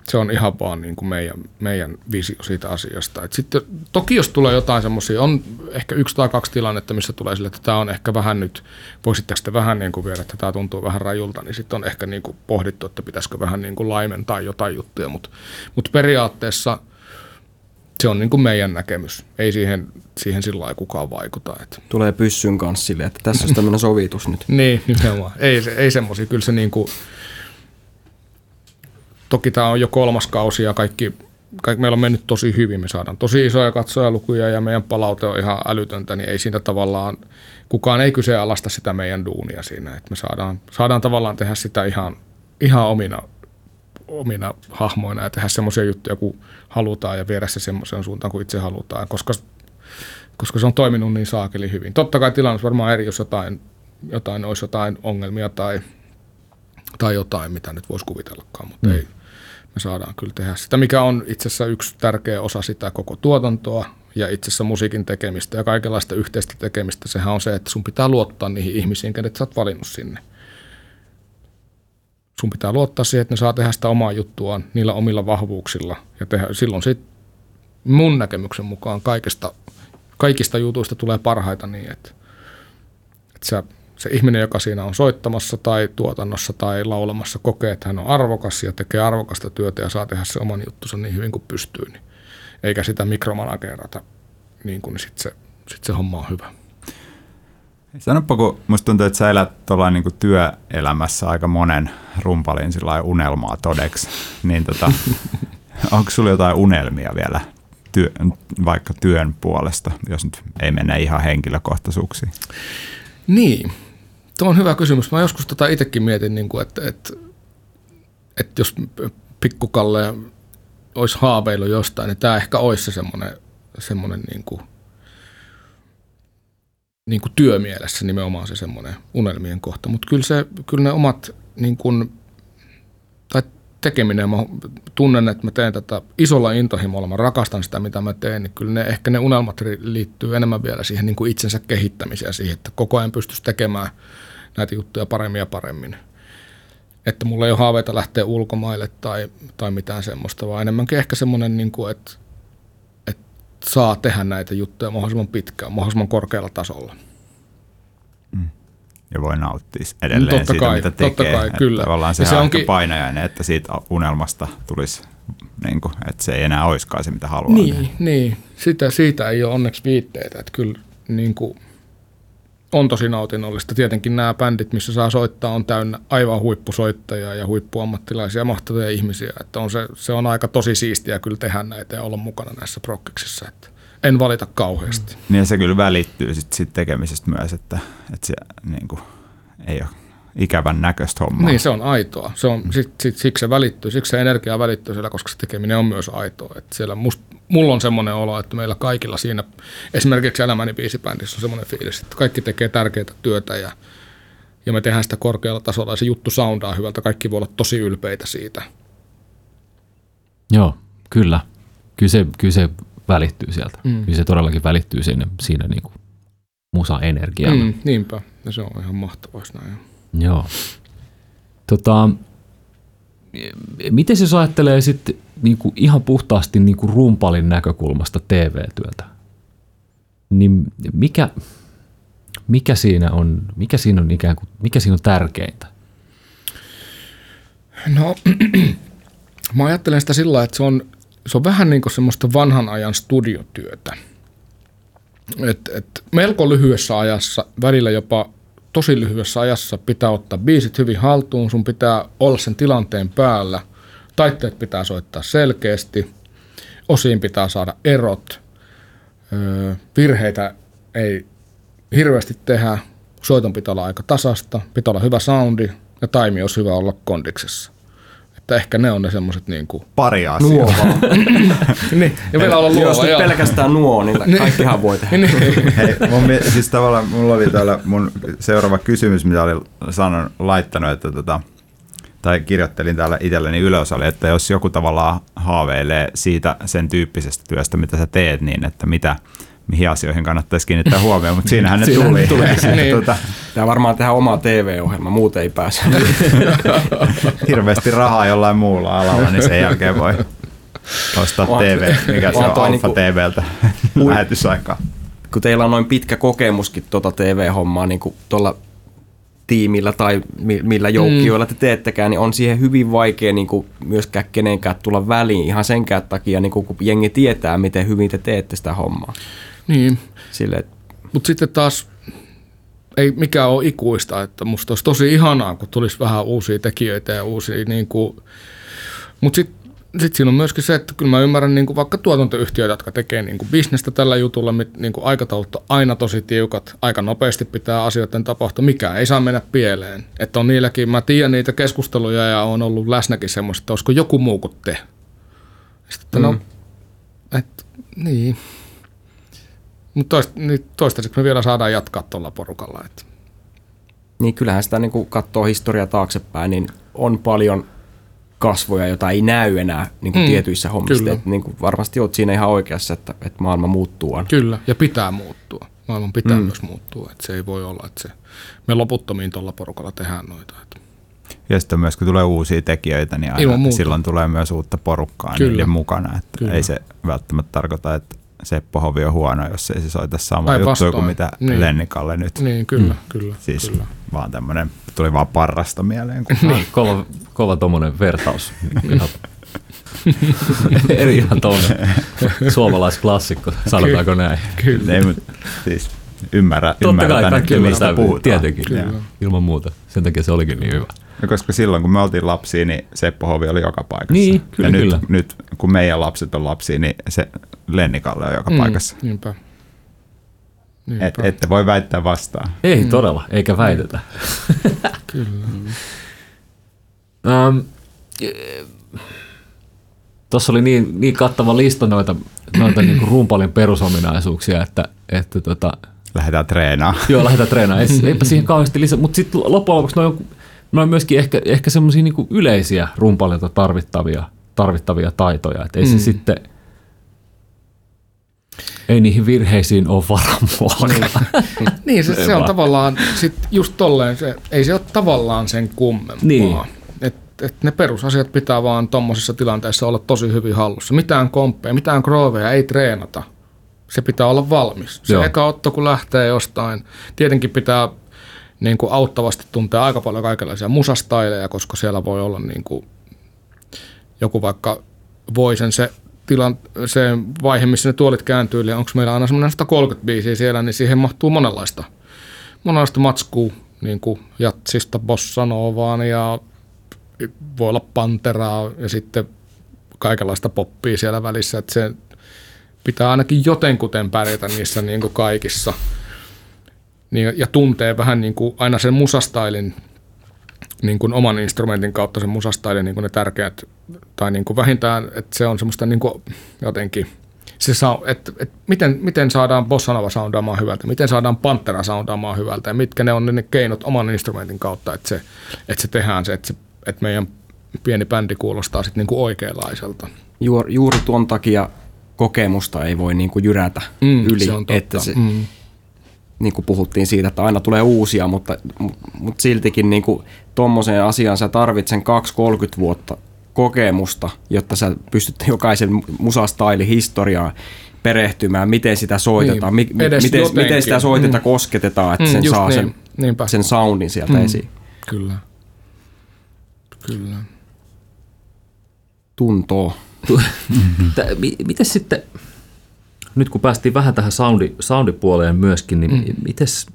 Se on ihan vaan niin kuin meidän, meidän visio siitä asiasta. Et sitten, toki jos tulee jotain semmoisia, on ehkä yksi tai kaksi tilannetta, missä tulee sille, että tämä on ehkä vähän nyt, voisitteko te vähän niin kuin viedä, että tämä tuntuu vähän rajulta, niin sitten on ehkä niin kuin pohdittu, että pitäisikö vähän niin kuin laimentaa jotain juttuja, mutta mut periaatteessa se on niin kuin meidän näkemys. Ei siihen, siihen sillä lailla kukaan vaikuta. Että. Tulee pyssyn kanssa sille, että tässä on tämmöinen sovitus nyt. (laughs) niin, nimenomaan. Ei, ei semmoisia. Kyllä se niin kuin, toki tämä on jo kolmas kausi ja kaikki, kaikki, meillä on mennyt tosi hyvin. Me saadaan tosi isoja katsojalukuja ja meidän palaute on ihan älytöntä, niin ei siinä tavallaan, kukaan ei kyseenalaista sitä meidän duunia siinä. Että me saadaan, saadaan tavallaan tehdä sitä ihan, ihan omina omina hahmoina ja tehdä semmoisia juttuja kuin halutaan ja viedä se semmoiseen suuntaan kuin itse halutaan, koska, koska se on toiminut niin saakeli hyvin. Totta kai tilanne varmaan eri, jos jotain, jotain olisi jotain ongelmia tai, tai jotain, mitä nyt voisi kuvitellakaan, mutta mm. ei. Me saadaan kyllä tehdä sitä, mikä on itse asiassa yksi tärkeä osa sitä koko tuotantoa ja itse asiassa musiikin tekemistä ja kaikenlaista yhteistä tekemistä. Sehän on se, että sun pitää luottaa niihin ihmisiin, kenet sä oot valinnut sinne sun pitää luottaa siihen, että ne saa tehdä sitä omaa juttuaan niillä omilla vahvuuksilla. Ja tehdä, silloin sit mun näkemyksen mukaan kaikista, kaikista jutuista tulee parhaita niin, että, että se, se ihminen, joka siinä on soittamassa tai tuotannossa tai laulamassa, kokee, että hän on arvokas ja tekee arvokasta työtä ja saa tehdä se oman juttunsa niin hyvin kuin pystyy. Niin, eikä sitä mikromanagerata, niin kuin niin sitten se, sit se homma on hyvä. Sanoppa, kun musta tuntuu, että sä elät niin kuin työelämässä aika monen rumpalin unelmaa todeksi, niin tota, (laughs) onko sulla jotain unelmia vielä työ, vaikka työn puolesta, jos nyt ei mennä ihan henkilökohtaisuuksiin? Niin, tuo on hyvä kysymys. Mä joskus tota itsekin mietin, niin kuin, että, että, että jos pikkukalle olisi haaveilu jostain, niin tämä ehkä olisi se semmoinen, semmoinen niin kuin niin kuin työmielessä nimenomaan se semmoinen unelmien kohta. Mutta kyllä, se, kyllä ne omat niin kuin, tai tekeminen, mä tunnen, että mä teen tätä isolla intohimolla, mä rakastan sitä, mitä mä teen, niin kyllä ne, ehkä ne unelmat liittyy enemmän vielä siihen niin kuin itsensä kehittämiseen, siihen, että koko ajan pystyisi tekemään näitä juttuja paremmin ja paremmin. Että mulla ei ole haaveita lähteä ulkomaille tai, tai mitään semmoista, vaan enemmänkin ehkä semmoinen, niin kuin, että saa tehdä näitä juttuja mahdollisimman pitkään, mahdollisimman korkealla tasolla. Mm. Ja voi nauttia edelleen totta siitä, kai, mitä tekee. Totta kai, kyllä. Tavallaan se, se on onkin... painajainen, että siitä unelmasta tulisi, niin kuin, että se ei enää olisikaan se, mitä haluaa. Niin, niin. Sitä, siitä ei ole onneksi viitteitä. Että kyllä niin kuin, on tosi nautinnollista. Tietenkin nämä bändit, missä saa soittaa, on täynnä aivan huippusoittajia ja huippuammattilaisia, mahtavia ihmisiä. Että on se, se on aika tosi siistiä kyllä tehdä näitä ja olla mukana näissä prokkiksissa. Että en valita kauheasti. Mm. Niin se kyllä välittyy sit, sit tekemisestä myös, että, että se niin kuin, ei ole ikävän näköistä hommaa. Niin, se on aitoa. Se on, sit, sit, siksi se välittyy, siksi se energia välittyy siellä, koska se tekeminen on myös aitoa. Että siellä must, mulla on semmoinen olo, että meillä kaikilla siinä, esimerkiksi Elämäni biisibändissä on semmoinen fiilis, että kaikki tekee tärkeää työtä ja, ja me tehdään sitä korkealla tasolla ja se juttu soundaa hyvältä. Kaikki voi olla tosi ylpeitä siitä. Joo, kyllä. Kyllä se, kyllä se välittyy sieltä. Mm. Kyllä se todellakin välittyy siinä, siinä niin kuin musa-energiaa. Mm, niinpä, ja se on ihan mahtavaa näin. Joo. Tota, miten se ajattelee sitten niinku ihan puhtaasti niinku rumpalin näkökulmasta TV-työtä? Niin mikä, mikä siinä on, mikä siinä on ikään kuin, mikä siinä on tärkeintä? No, (clears throat) mä ajattelen sitä sillä että se on, se on vähän niin kuin semmoista vanhan ajan studiotyötä. Et, et melko lyhyessä ajassa, välillä jopa tosi lyhyessä ajassa pitää ottaa biisit hyvin haltuun, sun pitää olla sen tilanteen päällä, taitteet pitää soittaa selkeästi, osiin pitää saada erot, virheitä ei hirveästi tehdä, soiton pitää olla aika tasasta, pitää olla hyvä soundi ja taimi olisi hyvä olla kondiksessa. Että ehkä ne on ne semmoiset niin kuin... Pari asiaa. (laughs) niin, ja vielä olla luova, Jos nyt pelkästään nuo, niin kaikkihan voi tehdä. Hei, mun, siis tavallaan mulla oli täällä mun seuraava kysymys, mitä olin sanon, laittanut, että tota, tai kirjoittelin täällä itselleni ylös, oli, että jos joku tavallaan haaveilee siitä sen tyyppisestä työstä, mitä sä teet, niin että mitä, mihin asioihin kannattaisi kiinnittää huomioon, mutta siinähän ne siinähän tuli. tuli. (laughs) niin. tuota, Tämä varmaan tehdä oma TV-ohjelma, muuten ei pääse. (laughs) Hirveästi rahaa jollain muulla alalla, niin sen jälkeen voi ostaa TV, mikä se on Alfa niinku, TVltä lähetysaikaa. Kun teillä on noin pitkä kokemuskin tuota TV-hommaa niin tuolla tiimillä tai millä joukkioilla te teettekään, niin on siihen hyvin vaikea niin kuin myöskään kenenkään tulla väliin ihan senkään takia, niin kuin, kun jengi tietää, miten hyvin te teette sitä hommaa. Niin, mutta sitten taas ei mikään ole ikuista, että musta olisi tosi ihanaa, kun tulisi vähän uusia tekijöitä ja uusia, niin kuin, mutta sitten sitten siinä on myöskin se, että kyllä mä ymmärrän niin kuin vaikka tuotantoyhtiöitä, jotka tekee niin kuin bisnestä tällä jutulla, niin kuin aikataulut on aina tosi tiukat, aika nopeasti pitää asioiden tapahtua, mikä ei saa mennä pieleen. Että on niilläkin, mä tiedän niitä keskusteluja ja on ollut läsnäkin semmoista, että olisiko joku muu kuin te. Sitten, no, mm. no, että niin. Mutta toist, niin toistaiseksi me vielä saadaan jatkaa tuolla porukalla. Että. Niin kyllähän sitä niin katsoo historiaa taaksepäin, niin on paljon kasvoja, jota ei näy enää niin kuin mm, tietyissä hommissa. Että, niin kuin varmasti olet siinä ihan oikeassa, että, että maailma muuttuu aina. Kyllä, ja pitää muuttua. Maailman pitää mm. myös muuttua. Että se ei voi olla, että se, me loputtomiin tuolla porukalla tehdään noita. Että. Ja sitten myös kun tulee uusia tekijöitä, niin aina silloin tulee myös uutta porukkaa Kyllä. niiden mukana. Että Kyllä. ei se välttämättä tarkoita, että Seppo Hovi on huono, jos ei se soita sama juttu kuin mitä niin. Lennikalle nyt. Niin, kyllä, mm. kyllä. Siis kyllä. vaan tämmöinen, tuli vaan parrasta mieleen. Kun (laughs) niin, kova, kova tommonen vertaus. (laughs) Eri ihan tuommoinen suomalaisklassikko, sanotaanko kyllä, näin. Kyllä. Ei, mutta siis ymmärrä, Totta kai kaikki mistä puhutaan. Tietenkin, kyllä. ilman muuta. Sen takia se olikin niin hyvä. No koska silloin kun me oltiin lapsia, niin Seppo Hovi oli joka paikassa. Niin, kyllä, ja nyt, kyllä. nyt kun meidän lapset on lapsia, niin se Lennikalle on joka mm, paikassa. Niinpä. niinpä. Et, ette voi väittää vastaan. Ei mm. todella, eikä väitetä. kyllä. (laughs) um, Tuossa oli niin, niin kattava lista noita, noita niin rumpalin perusominaisuuksia, että, että tota, Lähdetään treenaamaan. Joo, lähdetään treenaamaan. (laughs) Eipä siihen kauheasti lisää. Mutta sitten loppujen lopuksi noin on myöskin ehkä, ehkä semmoisia niin yleisiä rumpalilta tarvittavia, tarvittavia taitoja. Että ei mm. se sitten, ei niihin virheisiin ole varaa Niin, (laughs) niin se, se on tavallaan sit just tolleen, se, ei se ole tavallaan sen kummempaa. Niin. Et, et ne perusasiat pitää vaan tuommoisessa tilanteessa olla tosi hyvin hallussa. Mitään komppeja, mitään grooveja ei treenata. Se pitää olla valmis. Se Joo. eka otto, kun lähtee jostain, tietenkin pitää niin kuin auttavasti tuntee aika paljon kaikenlaisia musastaileja, koska siellä voi olla niin kuin joku vaikka voi sen se, tilan, se vaihe, missä ne tuolit kääntyy, eli onko meillä aina semmoinen 130 biisiä siellä, niin siihen mahtuu monenlaista, monenlaista matskua, niin kuin jatsista bossanovaan ja voi olla panteraa ja sitten kaikenlaista poppia siellä välissä, että se pitää ainakin jotenkuten pärjätä niissä niin kuin kaikissa – niin, ja tuntee vähän niin kuin aina sen musastailin niin kuin oman instrumentin kautta sen musastailin niin kuin ne tärkeät, tai niin kuin vähintään, että se on semmoista niin kuin jotenkin, se saa, että, että miten, miten saadaan bossanova soundaamaan hyvältä, miten saadaan pantera soundaamaan hyvältä, ja mitkä ne on ne keinot oman instrumentin kautta, että se, että se tehdään se, että, se, että meidän pieni bändi kuulostaa sitten niin kuin oikeanlaiselta. Juuri, juuri tuon takia kokemusta ei voi niin kuin jyrätä mm, yli, se on totta. että se, mm niin kuin puhuttiin siitä, että aina tulee uusia, mutta, mutta siltikin niin kuin tommoseen asiaan sä tarvitset 2-30 vuotta kokemusta, jotta sä pystyt jokaisen musastaili historiaa perehtymään, miten sitä soitetaan, niin, mi- miten, miten sitä soitetta mm. kosketetaan, että mm, sen saa niin. sen, sen soundin sieltä mm. esiin. Kyllä. Kyllä. Tuntoo. (laughs) Miten sitten, nyt kun päästiin vähän tähän soundi, soundipuoleen myöskin, niin mm. mites,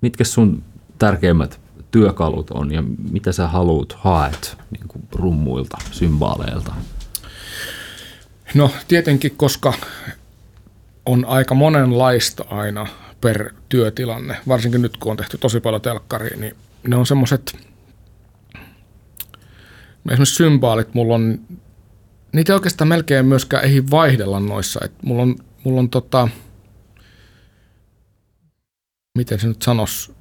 mitkä sun tärkeimmät työkalut on ja mitä sä haluat haet niin kuin rummuilta, symbaaleilta? No tietenkin, koska on aika monenlaista aina per työtilanne, varsinkin nyt kun on tehty tosi paljon telkkaria, niin ne on semmoiset, esimerkiksi symbaalit, mulla on, niitä oikeastaan melkein myöskään ei vaihdella noissa, että mulla on, mulla on tota, miten se nyt sanoisi,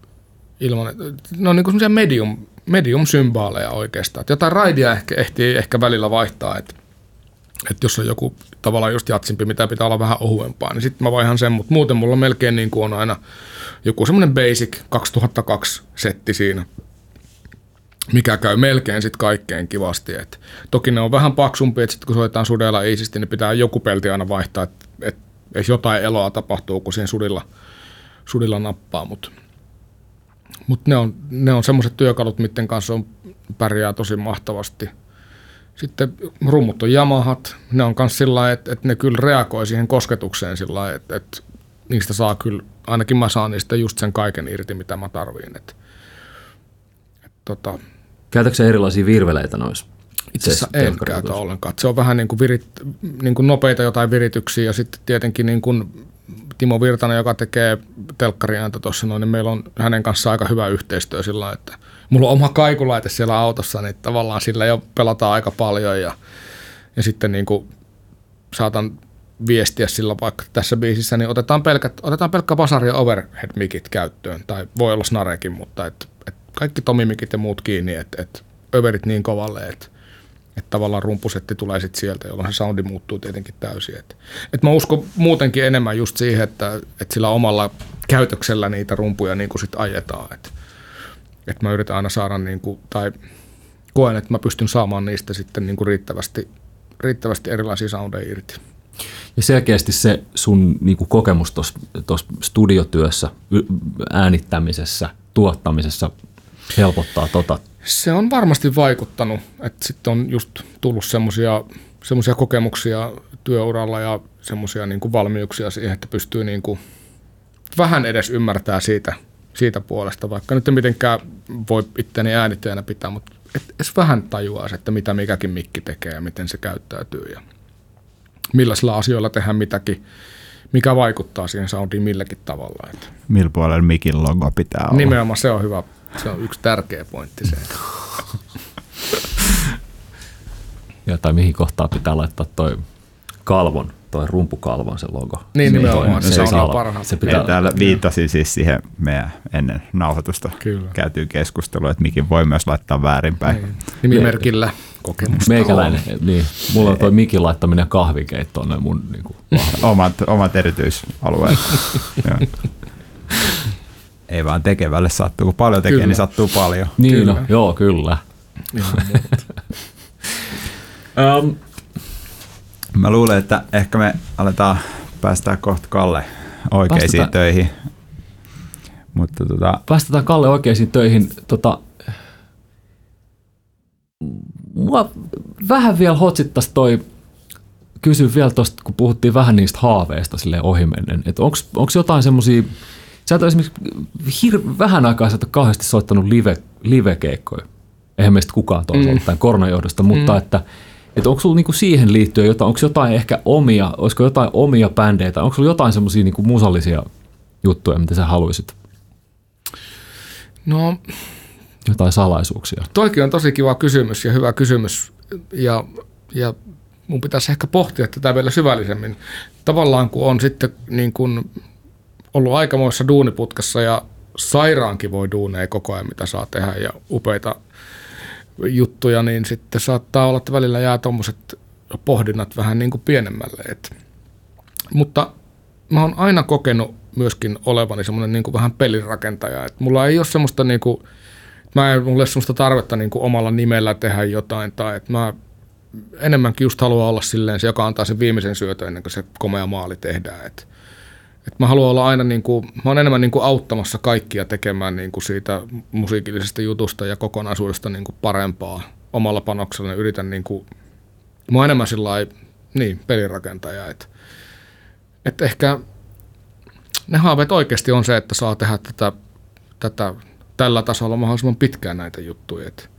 ilman, no niin kuin semmoisia medium, medium-symbaaleja oikeastaan. Että jotain raidia ehkä ehtii ehkä välillä vaihtaa, että, että jos on joku tavallaan just jatsimpi, mitä pitää olla vähän ohuempaa, niin sitten mä vaihan sen, mutta muuten mulla melkein niin kuin on aina joku semmoinen basic 2002 setti siinä, mikä käy melkein sitten kaikkeen kivasti. Et toki ne on vähän paksumpi, että sitten kun soitetaan sudella iisisti, niin pitää joku pelti aina vaihtaa, että et, et jotain eloa tapahtuu, kun siinä sudilla, sudilla nappaa, mutta mutta ne on, ne on semmoiset työkalut, miten kanssa on, pärjää tosi mahtavasti. Sitten rummut on Yamahat. Ne on myös sillä että, että ne kyllä reagoi siihen kosketukseen sillä että, että niistä saa kyllä, ainakin mä saan niistä just sen kaiken irti, mitä mä tarviin. Tota, Käytätkö erilaisia virveleitä noissa? Itse asiassa en käytä ollenkaan. Se on vähän niin kuin, virit, niin kuin nopeita jotain virityksiä ja sitten tietenkin niin kuin Timo Virtanen, joka tekee telkkariääntä tuossa noin, niin meillä on hänen kanssaan aika hyvä yhteistyö sillä että mulla on oma kaikulaite siellä autossa, niin tavallaan sillä jo pelataan aika paljon ja, ja sitten niin kuin saatan viestiä sillä vaikka tässä biisissä, niin otetaan, pelkät, otetaan pelkkä basari ja overhead mikit käyttöön, tai voi olla snarekin, mutta et, et kaikki tomimikit ja muut kiinni, että et överit niin kovalle, että että tavallaan rumpusetti tulee sitten sieltä, jolloin se soundi muuttuu tietenkin täysin. Et, et mä uskon muutenkin enemmän just siihen, että, että sillä omalla käytöksellä niitä rumpuja niin kuin sit ajetaan. Että et mä yritän aina saada, niin kuin, tai koen, että mä pystyn saamaan niistä sitten niin kuin riittävästi, riittävästi erilaisia soundeja irti. Ja selkeästi se sun niin kuin kokemus tuossa studiotyössä, äänittämisessä, tuottamisessa helpottaa tota se on varmasti vaikuttanut, että sitten on just tullut semmoisia semmoisia kokemuksia työuralla ja semmoisia niin kuin valmiuksia siihen, että pystyy niin kuin vähän edes ymmärtää siitä, siitä puolesta, vaikka nyt ei mitenkään voi itteni äänittäjänä pitää, mutta et edes vähän tajuaa että mitä mikäkin mikki tekee ja miten se käyttäytyy ja millaisilla asioilla tehdään mitäkin, mikä vaikuttaa siihen soundiin milläkin tavalla. Että. Millä puolella mikin logo pitää olla. Nimenomaan se on hyvä se on yksi tärkeä pointti se. ja tai mihin kohtaan pitää laittaa toi kalvon, toi rumpukalvon se logo. Niin nimenomaan, se, se, se on parhaat. Se pitää, täällä viittasin siis siihen meidän ennen nauhoitusta Kyllä. käytyy keskustelua, että mikin voi myös laittaa väärinpäin. Niin. Nimimerkillä kokemusta Meikäläinen, on. niin. Mulla on toi mikin laittaminen kahvikeittoon ne mun niin kuin, omat, omat erityisalueet. (laughs) Ei vaan tekevälle sattuu, kun paljon tekee, kyllä. niin sattuu paljon. Niin, kyllä. No, joo, kyllä. um, (laughs) Mä luulen, että ehkä me aletaan päästää kohta Kalle oikeisiin päästetään, töihin. Mutta tota... Päästetään Kalle oikeisiin töihin. Tota, mua vähän vielä hotsittaisi toi, kysy vielä tuosta, kun puhuttiin vähän niistä haaveista sille ohimennen. Onko jotain semmoisia Sä et esimerkiksi hir- vähän aikaa sä et ole kauheasti soittanut live, live-keikkoja. Eihän meistä kukaan tuolla mm. tämän koronajohdosta, mutta mm. että, että onko sulla niinku siihen liittyen jotain, onko jotain ehkä omia, olisiko jotain omia bändejä, onko sulla jotain semmoisia niinku musallisia juttuja, mitä sä haluaisit? No, jotain salaisuuksia. Toikin on tosi kiva kysymys ja hyvä kysymys ja, ja mun pitäisi ehkä pohtia tätä vielä syvällisemmin. Tavallaan kun on sitten niin kuin ollut aikamoissa duuniputkassa ja sairaankin voi duuneja koko ajan, mitä saa tehdä ja upeita juttuja, niin sitten saattaa olla, että välillä jää tuommoiset pohdinnat vähän niin kuin pienemmälle. Et. Mutta mä oon aina kokenut myöskin olevani semmoinen niin vähän pelirakentaja. Et mulla ei ole semmoista, niin kuin, mä en, ole semmoista tarvetta niin kuin omalla nimellä tehdä jotain, tai että mä enemmänkin just haluan olla silleen se, joka antaa sen viimeisen syötön ennen kuin se komea maali tehdään. Et, et mä haluan olla aina, niin kuin, mä oon enemmän niin kuin auttamassa kaikkia tekemään niin kuin siitä musiikillisesta jutusta ja kokonaisuudesta niin kuin parempaa omalla panoksella. Yritän niin kuin, mä oon enemmän sillä niin, pelirakentaja. Että et ehkä ne haaveet oikeasti on se, että saa tehdä tätä, tätä tällä tasolla mahdollisimman pitkään näitä juttuja. Et,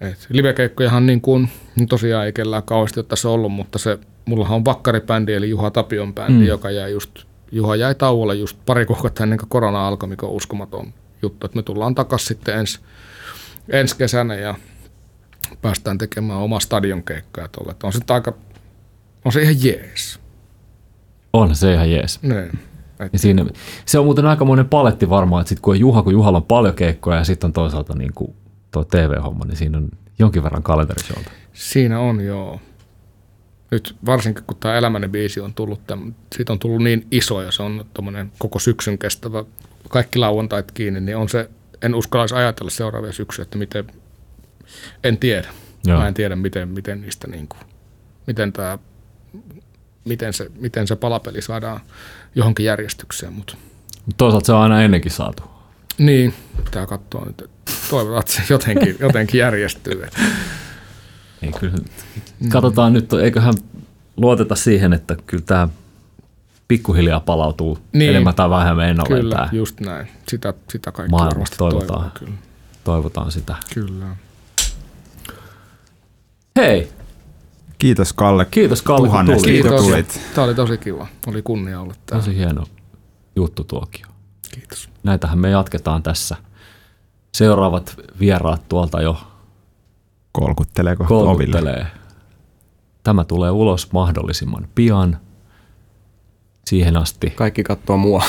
et livekeikkojahan niin kuin, niin tosiaan ei kellään kauheasti ole tässä ollut, mutta se, mullahan on vakkaribändi eli Juha Tapion bändi, mm. joka jäi just, Juha jäi tauolle just pari kuukautta ennen kuin korona alkoi, mikä on uskomaton juttu. Et me tullaan takaisin sitten ensi, ensi kesänä ja päästään tekemään oma stadionkeikkaa tuolle. On se aika, on se ihan jees. On se ihan jees. Niin. Ja siinä, se on muuten aikamoinen paletti varmaan, että sit kun on Juha, kun Juhalla on paljon keikkoja ja sitten on toisaalta niin kuin tuo TV-homma, niin siinä on jonkin verran kalenterishowta. Siinä on, joo. Nyt varsinkin kun tämä Elämäni biisi on tullut, tämän, siitä on tullut niin iso ja se on koko syksyn kestävä, kaikki lauantait kiinni, niin on se, en uskalla ajatella seuraavia syksyä, että miten, en tiedä. Joo. Mä en tiedä, miten, miten niistä niin kuin, miten tämä miten se, miten se palapeli saadaan johonkin järjestykseen. Mutta. Toisaalta se on aina ennenkin saatu. Niin, pitää katsoa nyt. Toivotaan, että se jotenkin, jotenkin järjestyy. Ei, kyllä. Katsotaan nyt, eiköhän luoteta siihen, että kyllä tämä pikkuhiljaa palautuu niin, enemmän tai vähemmän ennalleen. Kyllä, tämä just näin. Sitä, sitä kaikki varmasti toivotaan. Toivoo, kyllä. toivotaan sitä. Kyllä. Hei, Kiitos Kalle. Kiitos Kalle, kun tulit. Kiitos. tulit. Tämä oli tosi kiva. Oli kunnia olla täällä. Tosi hieno juttu tuokio. Kiitos. Näitähän me jatketaan tässä. Seuraavat vieraat tuolta jo kolkuttelee kohta kolkuttelee. oville. Tämä tulee ulos mahdollisimman pian. Siihen asti. Kaikki katsoo mua.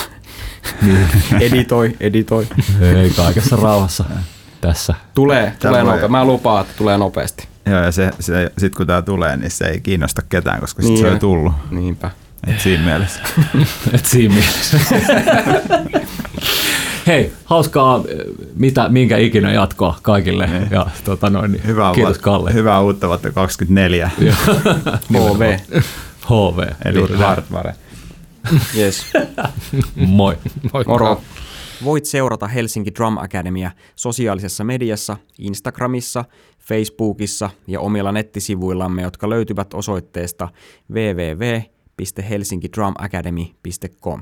Niin. (laughs) editoi, editoi. Ei kaikessa rauhassa tässä. Tulee, Tämä tulee nope- Mä lupaan, että tulee nopeasti. Joo, ja se, se, sit kun tämä tulee, niin se ei kiinnosta ketään, koska sit Niin se on tullut. Niinpä. Et siinä mielessä. (laughs) Et siinä mielessä. (laughs) Hei, hauskaa, mitä, minkä ikinä jatkoa kaikille. Ja, tota noin, niin, Hyvää, kiitos Kalle. Hyvää uutta vuotta 24. HV. HV. Eli. Hardware. Yes. (laughs) Moi. Moikka. Moro. Voit seurata Helsinki Drum Academia sosiaalisessa mediassa, Instagramissa, Facebookissa ja omilla nettisivuillamme, jotka löytyvät osoitteesta www.helsinkidrumacademy.com.